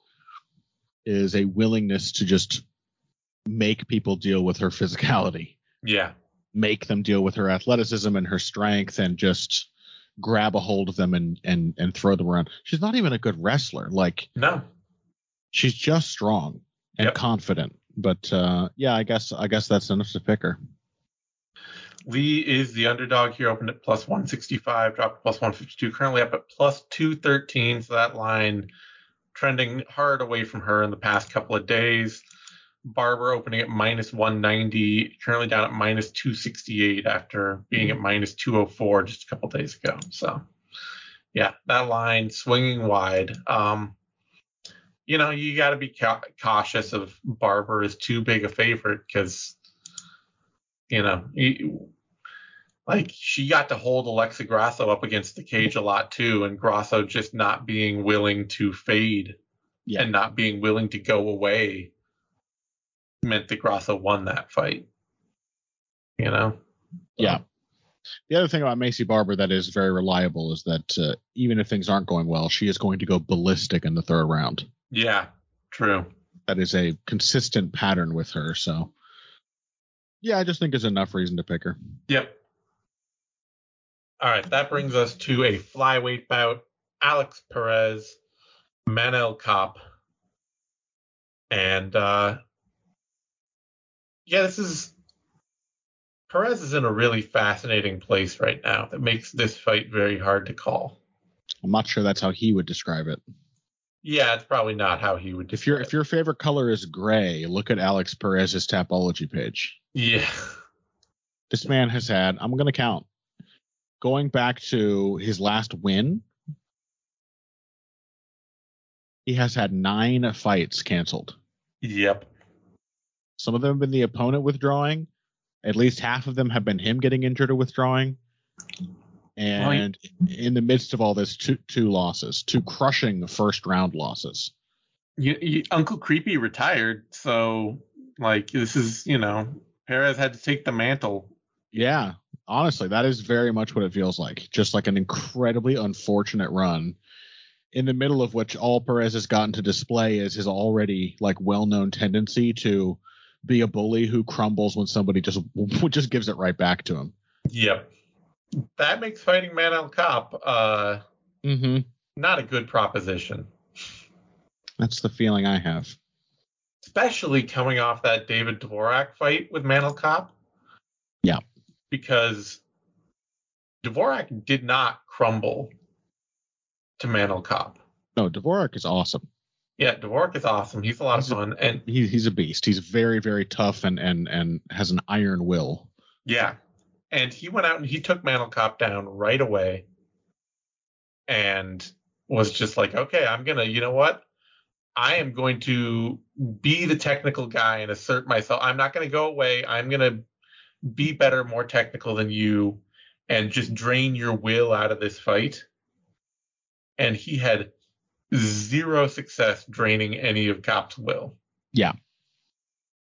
is a willingness to just make people deal with her physicality, Yeah. make them deal with her athleticism and her strength, and just grab a hold of them and and and throw them around. She's not even a good wrestler. Like No. she's just strong and Yep. confident. But uh, yeah, I guess I guess that's enough to pick her. Lee is the underdog here, opened at plus 165, dropped to plus 152, currently up at plus 213. So that line trending hard away from her in the past couple of days. Barber opening at minus 190, currently down at minus 268 after being at minus 204 just a couple days ago. So, yeah, that line swinging wide. Um, you know, you got to be ca- cautious of Barber as too big a favorite because you know, he, like she got to hold Alexa Grasso up against the cage a lot too, and Grasso just not being willing to fade Yeah. and not being willing to go away meant that Grasso won that fight. You know? Yeah. The other thing about Maycee Barber that is very reliable is that uh, even if things aren't going well, she is going to go ballistic in the third round. Yeah, true. That is a consistent pattern with her. So, yeah, I just think there's enough reason to pick her. Yep. All right, that brings us to a flyweight bout. Alex Perez, Manel Kape. And uh yeah, this is Perez is in a really fascinating place right now that makes this fight very hard to call. I'm not sure that's how he would describe it. Yeah, it's probably not how he would If your if your favorite color is gray, look at Alex Perez's Tapology page. Yeah. This man has had, I'm going to count, going back to his last win, he has had nine fights canceled. Yep. Some of them have been the opponent withdrawing. At least half of them have been him getting injured or withdrawing. And in the midst of all this, two two losses, two crushing first round losses. You, you, Uncle Creepy retired, so like this is, you know, Perez had to take the mantle Yeah, honestly, that is very much what it feels like. Just like an incredibly unfortunate run, in the middle of which all Perez has gotten to display is his already like well-known tendency to be a bully who crumbles when somebody just just gives it right back to him. Yep. That makes fighting Manel Kape uh Mm-hmm. not a good proposition. That's the feeling I have. Especially coming off that David Dvorak fight with Manel Kape. Yeah. Because Dvorak did not crumble to Manel Kape. No, Dvorak is awesome. Yeah, Dvorak is awesome. He's a lot of He's a- fun. And He, he's a beast. He's very, very tough and and and has an iron will. Yeah. And he went out and he took Manel Kape down right away and was just like, okay, I'm going to, you know what? I am going to be the technical guy and assert myself. I'm not going to go away. I'm going to be better, more technical than you. and just drain your will out of this fight. And he had zero success draining any of Kape's will. Yeah.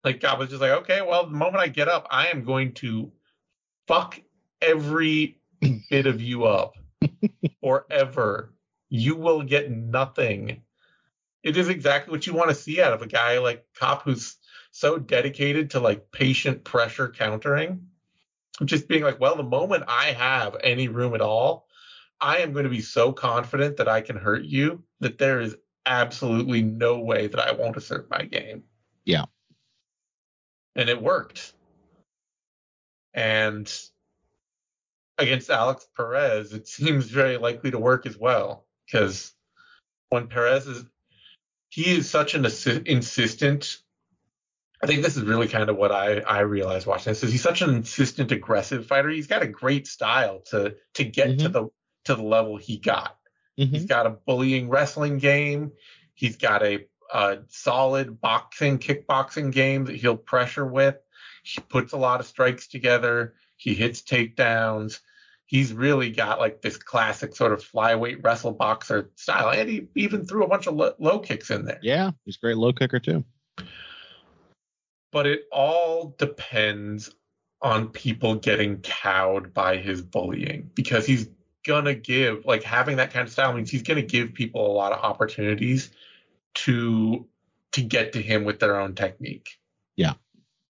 Like Kape was just like, okay, well, the moment I get up, I am going to fuck every bit of you up forever. You will get nothing. It is exactly what you want to see out of a guy like Kape who's so dedicated to like patient pressure countering. Just being like, well, the moment I have any room at all, I am going to be so confident that I can hurt you that there is absolutely no way that I won't assert my game. Yeah. And it worked. And against Alex Perez, it seems very likely to work as well. Because when Perez is, he is such an assi- insistent. I think this is really kind of what I, I realized watching this is he's such an insistent, aggressive fighter. He's got a great style to to get to Mhm. the to the level he got. Mhm. He's got a bullying wrestling game. He's got a, a solid boxing, kickboxing game that he'll pressure with. He puts a lot of strikes together. He hits takedowns. He's really got like this classic sort of flyweight wrestle boxer style, and he even threw a bunch of lo- low kicks in there. Yeah, he's a great low kicker too. But it all depends on people getting cowed by his bullying because he's gonna give like having that kind of style means he's gonna give people a lot of opportunities to to get to him with their own technique. Yeah.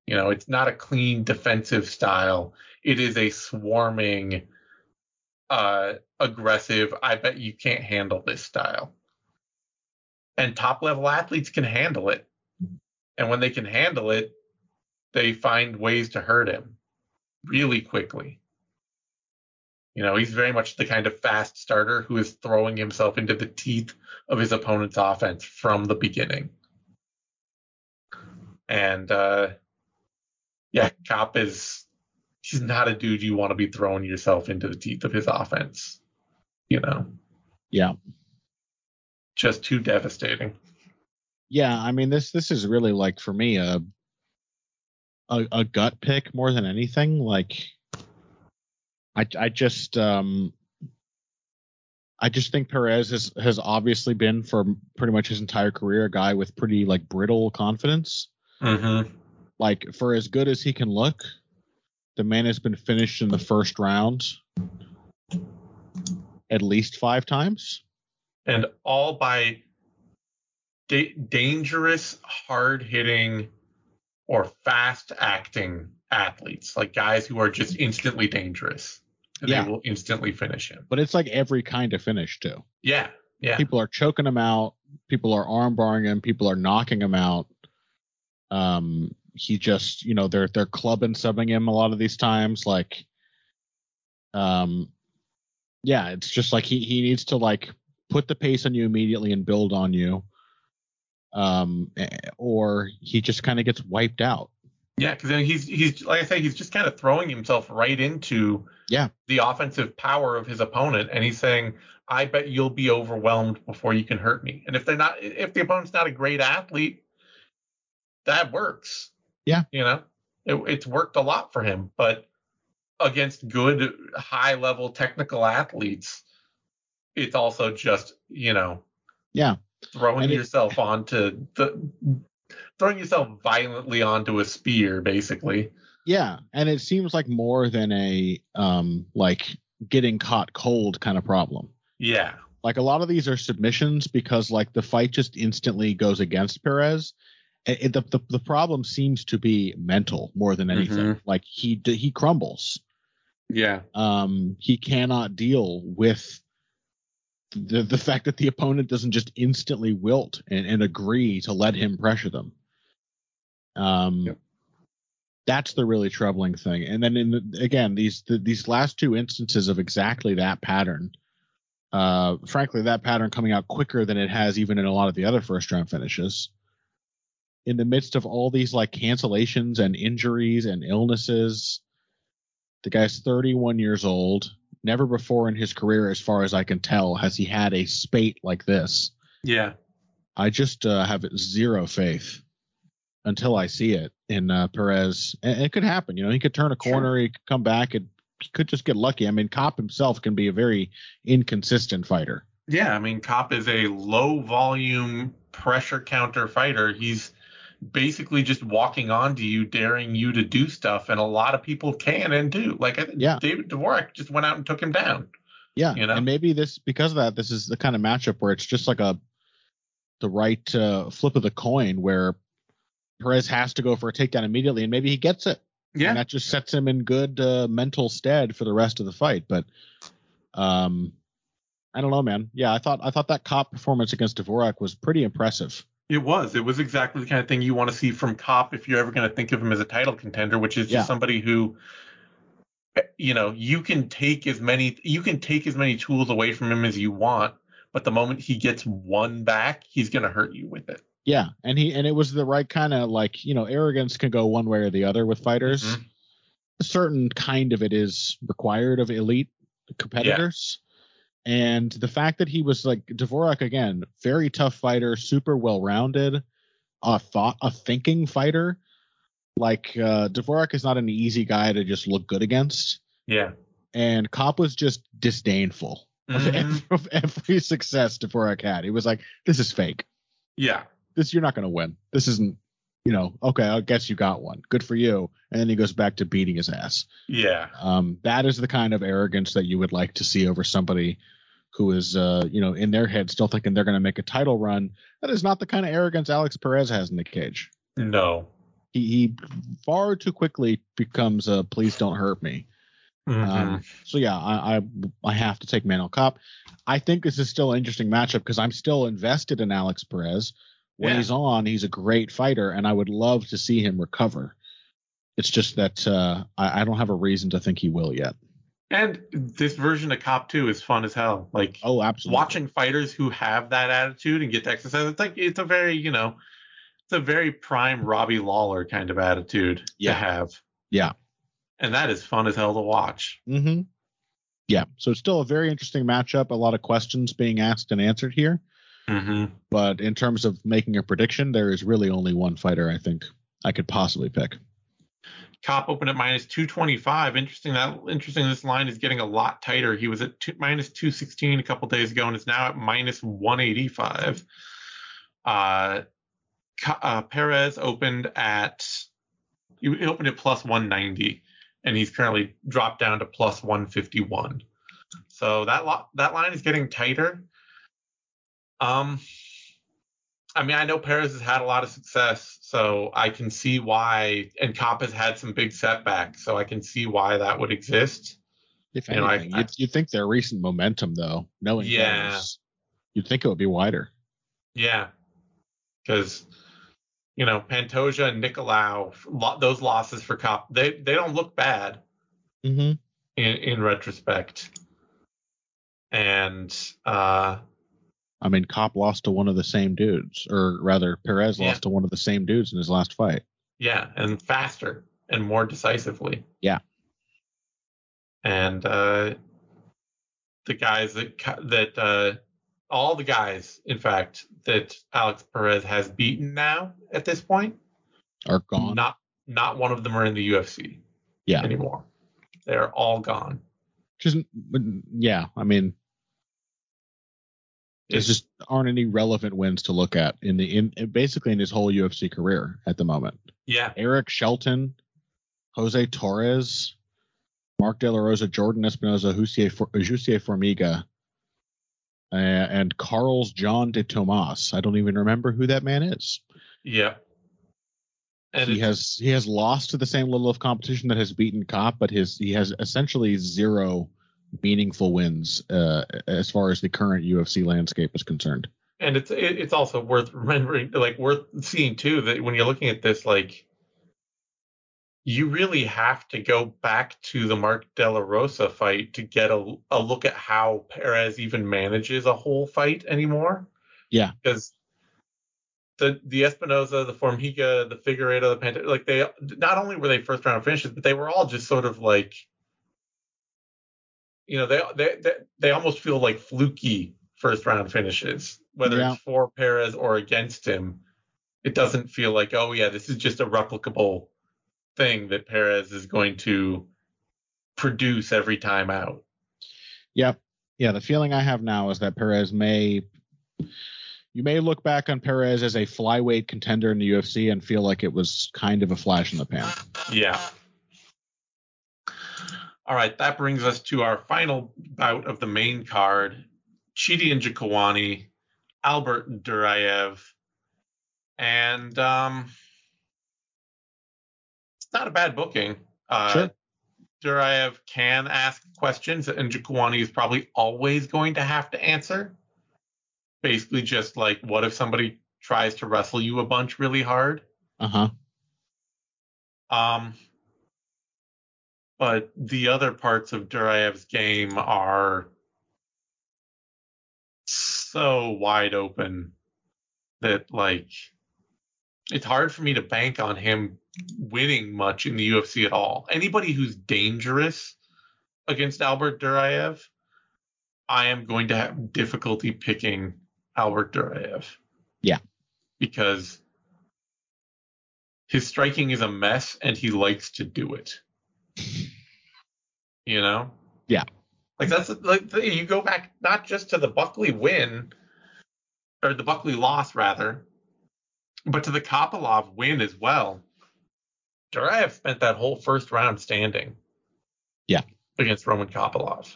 You know, it's not a clean defensive style. It is a swarming uh aggressive, I bet you can't handle this style. And top level athletes can handle it. And when they can handle it, they find ways to hurt him really quickly. You know, he's very much the kind of fast starter who is throwing himself into the teeth of his opponent's offense from the beginning. And uh yeah, Kape is he's not a dude you want to be throwing yourself into the teeth of his offense. You know, Yeah. just too devastating. Yeah, I mean this this is really like for me a a, a gut pick more than anything. Like I I just um I just think Perez has has obviously been for pretty much his entire career a guy with pretty like brittle confidence. Mm-hmm. Like for as good as he can look, the man has been finished in the first round at least five times. and all by da- dangerous, hard hitting, or fast acting athletes, like guys who are just instantly dangerous. And Yeah. They will instantly finish him. But it's like every kind of finish too. Yeah. Yeah. people are choking him out people are arm barring him people are knocking him out um he just you know they're they're clubbing subbing him a lot of these times like um yeah it's just like he he needs to like put the pace on you immediately and build on you um eh, or he just kind of gets wiped out Yeah, because then he's he's like I say, he's just kind of throwing himself right into Yeah. the offensive power of his opponent, and he's saying, "I bet you'll be overwhelmed before you can hurt me." And if they're not, if the opponent's not a great athlete, that works. Yeah. you know, it, it's worked a lot for him, but against good high level technical athletes, it's also just you know Yeah. throwing And it- yourself onto the throwing yourself violently onto a spear basically Yeah, and it seems like more than a um like getting caught cold kind of problem. yeah Like a lot of these are submissions because like the fight just instantly goes against Perez. It, it- the, the the problem seems to be mental more than anything. Like he he crumbles. yeah Um, he cannot deal with the the fact that the opponent doesn't just instantly wilt and, and agree to let him pressure them. Um, Yep. that's the really troubling thing. And then in the, again, these the, these last two instances of exactly that pattern. Uh, frankly, that pattern coming out quicker than it has even in a lot of the other first round finishes. In the midst of all these like cancellations and injuries and illnesses, the guy's 31 years old. Never before in his career, as far as I can tell, has he had a spate like this. yeah I just uh, have zero faith until I see it in uh, Perez. And it could happen. You know, he could turn a Sure. corner, he could come back and he could just get lucky. I mean, Kape himself can be a very inconsistent fighter. Yeah, I mean, Kape is a low volume pressure counter fighter. He's basically just walking onto you, daring you to do stuff, and a lot of people can and do. Like I think Yeah. David Dvorak just went out and took him down. Yeah, You know? and maybe this because of that, this is the kind of matchup where it's just like a the right uh, flip of the coin where Perez has to go for a takedown immediately, and maybe he gets it. Yeah, and that just sets him in good uh, mental stead for the rest of the fight. But um, I don't know, man. Yeah, I thought I thought that Kape performance against Dvorak was pretty impressive. it was. It was exactly the kind of thing you want to see from Kape if you're ever going to think of him as a title contender, which is just Yeah. somebody who. You know, you can take as many you can take as many tools away from him as you want, but the moment he gets one back, he's going to hurt you with it. Yeah, and he and it was the right kind of like you know arrogance can go one way or the other with fighters. Mhm. A certain kind of it is required of elite competitors. And the fact that he was like Dvorak again, very tough fighter, super well rounded, a thought a thinking fighter. Like uh Dvorak is not an easy guy to just look good against. Yeah. And Kape was just disdainful of, Mhm. every, of every success Dvorak had. He was like, This is fake. Yeah. This you're not gonna win. This isn't you know, okay, I guess you got one. Good for you. And then he goes back to beating his ass. Yeah. Um, that is the kind of arrogance that you would like to see over somebody who is, uh, you know, in their head still thinking they're going to make a title run. That is not the kind of arrogance Alex Perez has in the cage. No. He, he far too quickly becomes a please don't hurt me. Mhm. Um, so yeah, I, I I have to take Manel Kape. I think this is still an interesting matchup because I'm still invested in Alex Perez. When Yeah. he's on, he's a great fighter, and I would love to see him recover. It's just that uh, I, I don't have a reason to think he will yet. and this version of Kape 2 is fun as hell. Like Oh, absolutely. watching fighters who have that attitude and get to exercise, it's like it's a very, you know, it's a very prime Robbie Lawler kind of attitude Yeah. to have. Yeah. And that is fun as hell to watch. Mm-hmm. Yeah. So it's still a very interesting matchup. A lot of questions being asked and answered here. Mm-hmm. But in terms of making a prediction, there is really only one fighter I think I could possibly pick. Kape opened at minus 225. Interesting that interesting this line is getting a lot tighter. He was at two, minus 216 a couple days ago and is now at minus 185. Uh, uh, Perez opened at he opened at plus 190 and he's currently dropped down to plus 151. So that lo- that line is getting tighter. Um I mean, I know Perez has had a lot of success, so I can see why, and Kape has had some big setbacks, so I can see why that would exist. If You know, I- anything, you'd, you'd think their recent momentum, though, knowing Yeah. theirs, you'd think it would be wider. Yeah, because you know Pantoja and Nicolau, lo- those losses for Kape, they they don't look bad Mm-hmm. in in retrospect. And uh, I mean, Kape lost to one of the same dudes, or rather, Perez Yeah. lost to one of the same dudes in his last fight. yeah, and faster and more decisively. Yeah. And uh, the guys that that uh, all the guys, in fact, that Alex Perez has beaten now at this point, Are gone. not not one of them are in the UFC yeah. anymore. They're all gone. Just, yeah. I mean, there's just aren't any relevant wins to look at in the in basically in his whole UFC career at the moment. yeah, Eric Shelton, Jose Torres, Mark De La Rosa, Jordan Espinoza, Jussier, For- Jussier Formiga, uh, and Carls John de Tomas. I don't even remember who that man is. yeah. And he has he has lost to the same level of competition that has beaten Kape, but his he has essentially zero meaningful wins uh, as far as the current UFC landscape is concerned. and it's it's also worth remembering like worth seeing too that when you're looking at this like you really have to go back to the Mark De La Rosa fight to get a, a look at how Perez even manages a whole fight anymore. Yeah. Because the the Espinoza, the Formiga, the Figueiredo, the Panta, like they not only were they first round finishes, but they were all just sort of like you know, they they they, they almost feel like fluky first round finishes, whether Yeah. it's for Perez or against him. It doesn't feel like, oh yeah, this is just a replicable thing that Perez is going to produce every time out. Yep. Yeah, the feeling I have now is that Perez may you may look back on Perez as a flyweight contender in the UFC and feel like it was kind of a flash in the pan. Yeah. All right, that brings us to our final bout of the main card. Chidi and Njokuani, Albert Duraev. And um it's not a bad booking. Uh Sure. Duraev can ask questions and Njokuani is probably always going to have to answer. Basically just like what if somebody tries to wrestle you a bunch really hard? Uh-huh. Um, but the other parts of Duraev's game are so wide open that like it's hard for me to bank on him winning much in the UFC at all. Anybody who's dangerous against Albert Duraev, I am going to have difficulty picking Albert Duraev. Yeah. Because his striking is a mess and he likes to do it. You know? Yeah. Like that's like you go back not just to the Buckley win or the Buckley loss rather, but to the Kopylov win as well. Duraev spent that whole first round standing. Yeah. Against Roman Kopylov.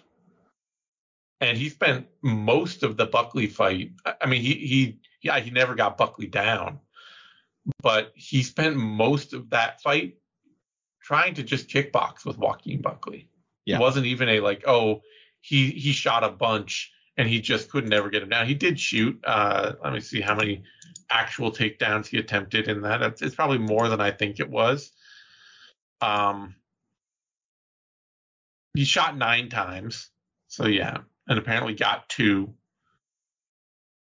And he spent most of the Buckley fight. I I mean, he he yeah, he never got Buckley down, but he spent most of that fight trying to just kickbox with Joaquin Buckley. Yeah. It wasn't even a like, oh, he he shot a bunch and he just could never get him down. He did shoot. Uh, let me see how many actual takedowns he attempted in that. It's, it's probably more than I think it was. Um, he shot nine times, so yeah, and apparently got two.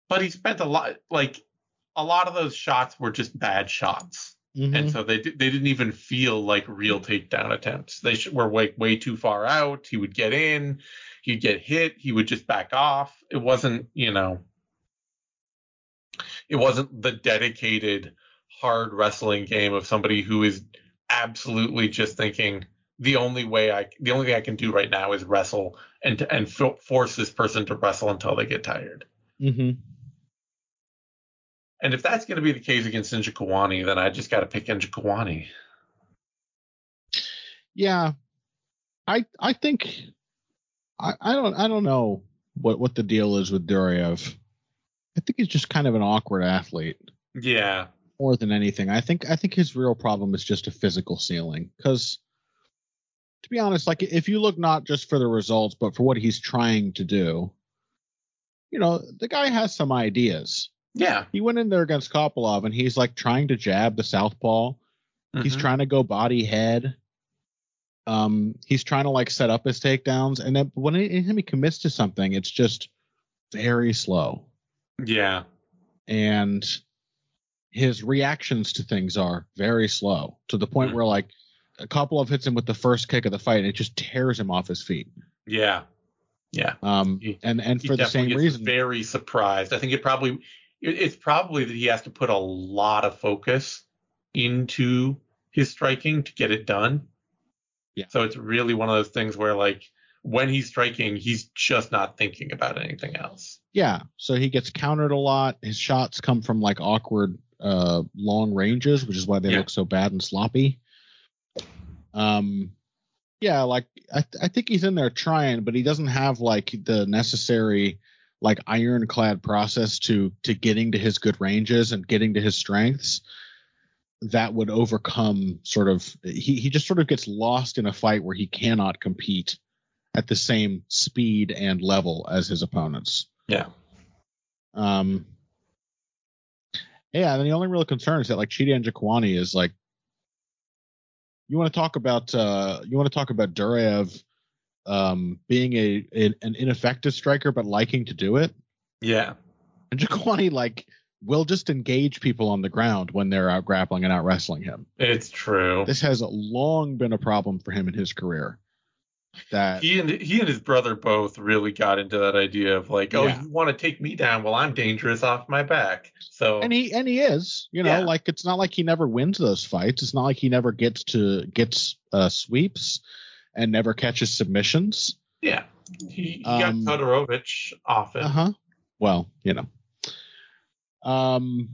But he spent a lot, like a lot of those shots were just bad shots, Mhm. and so they they didn't even feel like real takedown attempts. They sh- were way way too far out. He would get in, he'd get hit, he would just back off. It wasn't, you know, it wasn't the dedicated hard wrestling game of somebody who is absolutely just thinking the only way I the only thing I can do right now is wrestle and and fo- force this person to wrestle until they get tired. Mhm. And if that's going to be the case against Njokuani, then I just got to pick Njokuani. Yeah. I I think I, I don't I don't know what what the deal is with Duraev. I think he's just kind of an awkward athlete Yeah, more than anything. I think I think his real problem is just a physical ceiling cuz to be honest like if you look not just for the results but for what he's trying to do you know, the guy has some ideas. Yeah. He went in there against Kopylov and he's like trying to jab the southpaw. He's Mhm. trying to go body head. Um, he's trying to like set up his takedowns, and then when he, anytime he commits to something, it's just very slow. yeah, And his reactions to things are very slow to the point Mhm. where like a couple of hits him with the first kick of the fight, and it just tears him off his feet. yeah, yeah. Um, He- and and for the same reason, very surprised. I think it probably it's probably that he has to put a lot of focus into his striking to get it done. Yeah. So it's really one of those things where like when he's striking, he's just not thinking about anything else. yeah. So he gets countered a lot. His shots come from like awkward uh long ranges, which is why they Yeah. look so bad and sloppy. Um yeah, like I th- I think he's in there trying, but he doesn't have like the necessary like ironclad process to to getting to his good ranges and getting to his strengths that would overcome sort of he he just sort of gets lost in a fight where he cannot compete at the same speed and level as his opponents. Yeah. Um, yeah, and the only real concern is that like Chidi and Njokuani is like, you want to talk about uh, you want to talk about Duraev um, being a, a an ineffective striker but liking to do it, Yeah. and Njokuani like will just engage people on the ground when they're out grappling and out wrestling him. It's true. This has long been a problem for him in his career. That He and he and his brother both really got into that idea of like, oh, Yeah. you want to take me down? Well, I'm dangerous off my back. So and he and he is you know Yeah. like it's not like he never wins those fights it's not like he never gets to gets uh sweeps and never catches submissions. Yeah, he, he Um, got Todorovic often. Uh huh. Well, you know. Um,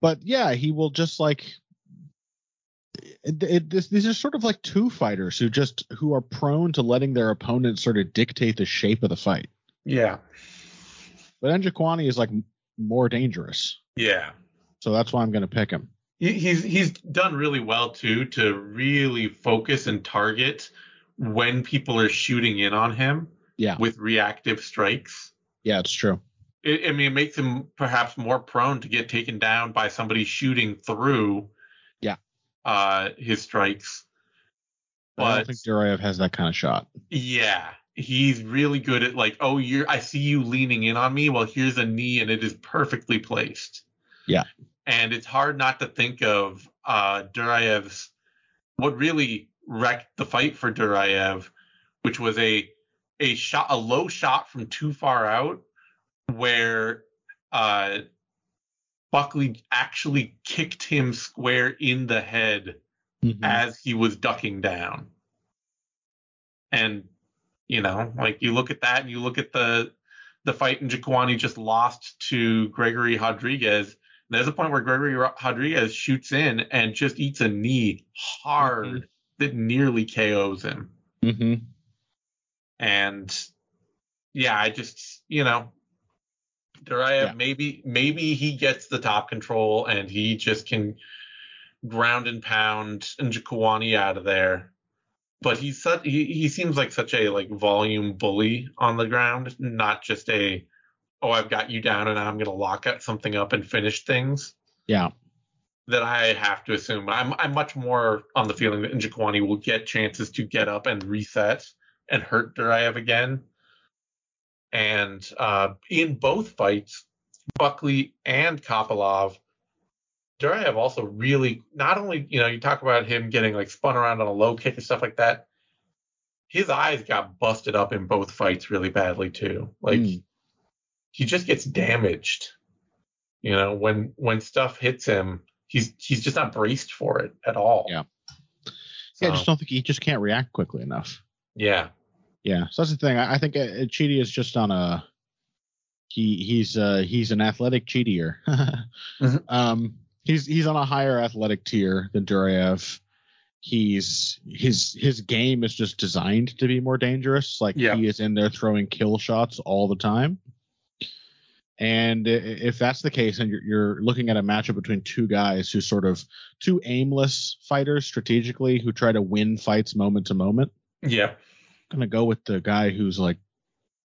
but yeah, he will just like. It, it, this, these are sort of like two fighters who just who are prone to letting their opponents sort of dictate the shape of the fight. Yeah, But Njokuani is like more dangerous, yeah. so that's why I'm going to pick him. He, he's he's done really well too to really focus and target when people are shooting in on him Yeah, with reactive strikes. yeah, it's true. It, I mean, it makes him perhaps more prone to get taken down by somebody shooting through. Yeah. Uh, his strikes. But I don't think Duraev has that kind of shot. yeah, he's really good at like, oh, you're I see you leaning in on me. Well, here's a knee, and it is perfectly placed. Yeah. And it's hard not to think of uh, Duraev's what really wrecked the fight for Duraev, which was a a shot a low shot from too far out, where uh, Buckley actually kicked him square in the head Mhm. as he was ducking down. And you know, like you look at that and you look at the the fight in Njokuani just lost to Gregory Rodrigues. There's a point where Gregory Rodrigues shoots in and just eats a knee hard that nearly KOs him. Mhm. And yeah, I just you know, Duraev Yeah. maybe maybe he gets the top control and he just can ground and pound Njokuani out of there. But he's such he, he seems like such a like volume bully on the ground, not just a oh I've got you down and I'm gonna lock up something up and finish things. Yeah. That I have to assume. I'm I'm much more on the feeling that Njokuani will get chances to get up and reset and hurt Duraev again. And uh, in both fights, Buckley and Kopylov, Duraev also really not only you know you talk about him getting like spun around on a low kick and stuff like that. His eyes got busted up in both fights really badly too. Like Mm. He just gets damaged. You know when when stuff hits him, he's he's just not braced for it at all. Yeah. Yeah, I just don't think he just can't react quickly enough. yeah. Yeah, so that's the thing. I, I think uh, Chidi is just on a he he's uh he's an athletic cheatier. Mhm. Um, he's he's on a higher athletic tier than Duraev. He's his his game is just designed to be more dangerous. Like Yeah. he is in there throwing kill shots all the time. And if that's the case, and you're, you're looking at a matchup between two guys who sort of two aimless fighters strategically who try to win fights moment to moment, Yeah. gonna go with the guy who's like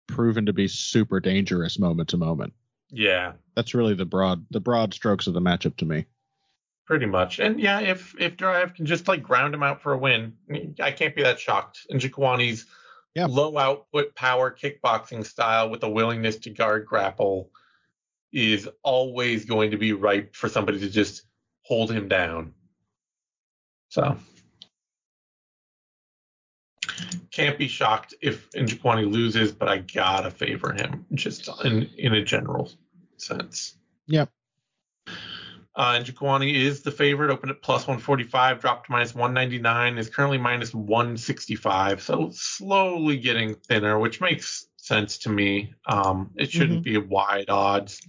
proven to be super dangerous moment to moment. Yeah. That's really the broad the broad strokes of the matchup to me. Pretty much. And yeah, if if Duraev can just like ground him out for a win, I can't be that shocked. And Njokuani's Yeah. low output power kickboxing style with a willingness to guard grapple is always going to be ripe for somebody to just hold him down. So can't be shocked if Njokuani loses, but I gotta favor him just in in a general sense. Yep. Uh, Njokuani is the favorite, opened at plus 145, dropped to minus 199, is currently minus 165. So slowly getting thinner, which makes sense to me. Um, it shouldn't be wide odds.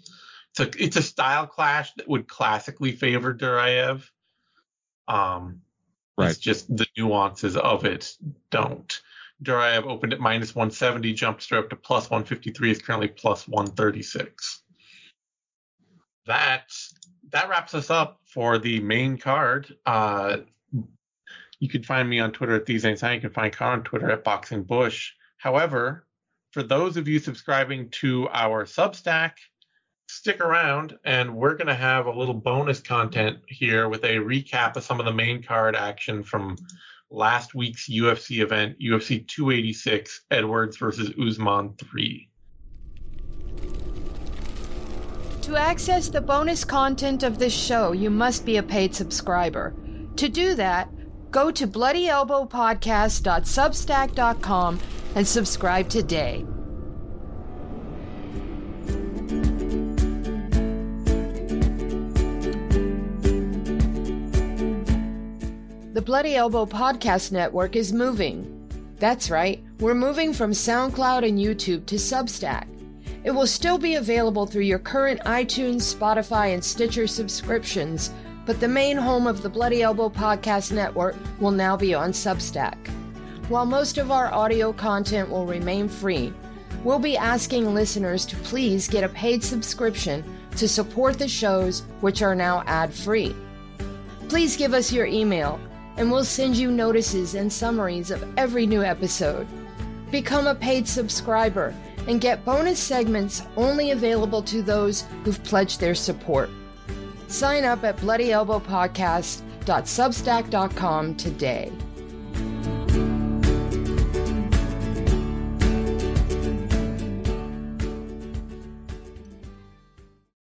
It's a, it's a style clash that would classically favor Duraev. Um, Right. It's just the nuances of it don't. Duraev opened at minus 170, jumped straight up to plus 153, is currently plus 136 that that wraps us up for the main card. Uh, you can find me on Twitter at these things. Sign. You can find Con on Twitter at Boxing Bush. However, for those of you subscribing to our Substack, stick around and we're going to have a little bonus content here with a recap of some of the main card action from last week's UFC event, UFC 286, Edwards versus Usman 3. To access the bonus content of this show, you must be a paid subscriber. To do that, go to bloodyelbowpodcast.substack.com and subscribe today. The Bloody Elbow Podcast Network is moving. That's right, we're moving from SoundCloud and YouTube to Substack. It will still be available through your current iTunes, Spotify, and Stitcher subscriptions, but the main home of the Bloody Elbow Podcast Network will now be on Substack. While most of our audio content will remain free, we'll be asking listeners to please get a paid subscription to support the shows, which are now ad free. Please give us your email, and we'll send you notices and summaries of every new episode. Become a paid subscriber and get bonus segments only available to those who've pledged their support. Sign up at bloodyelbowpodcast.substack.com today.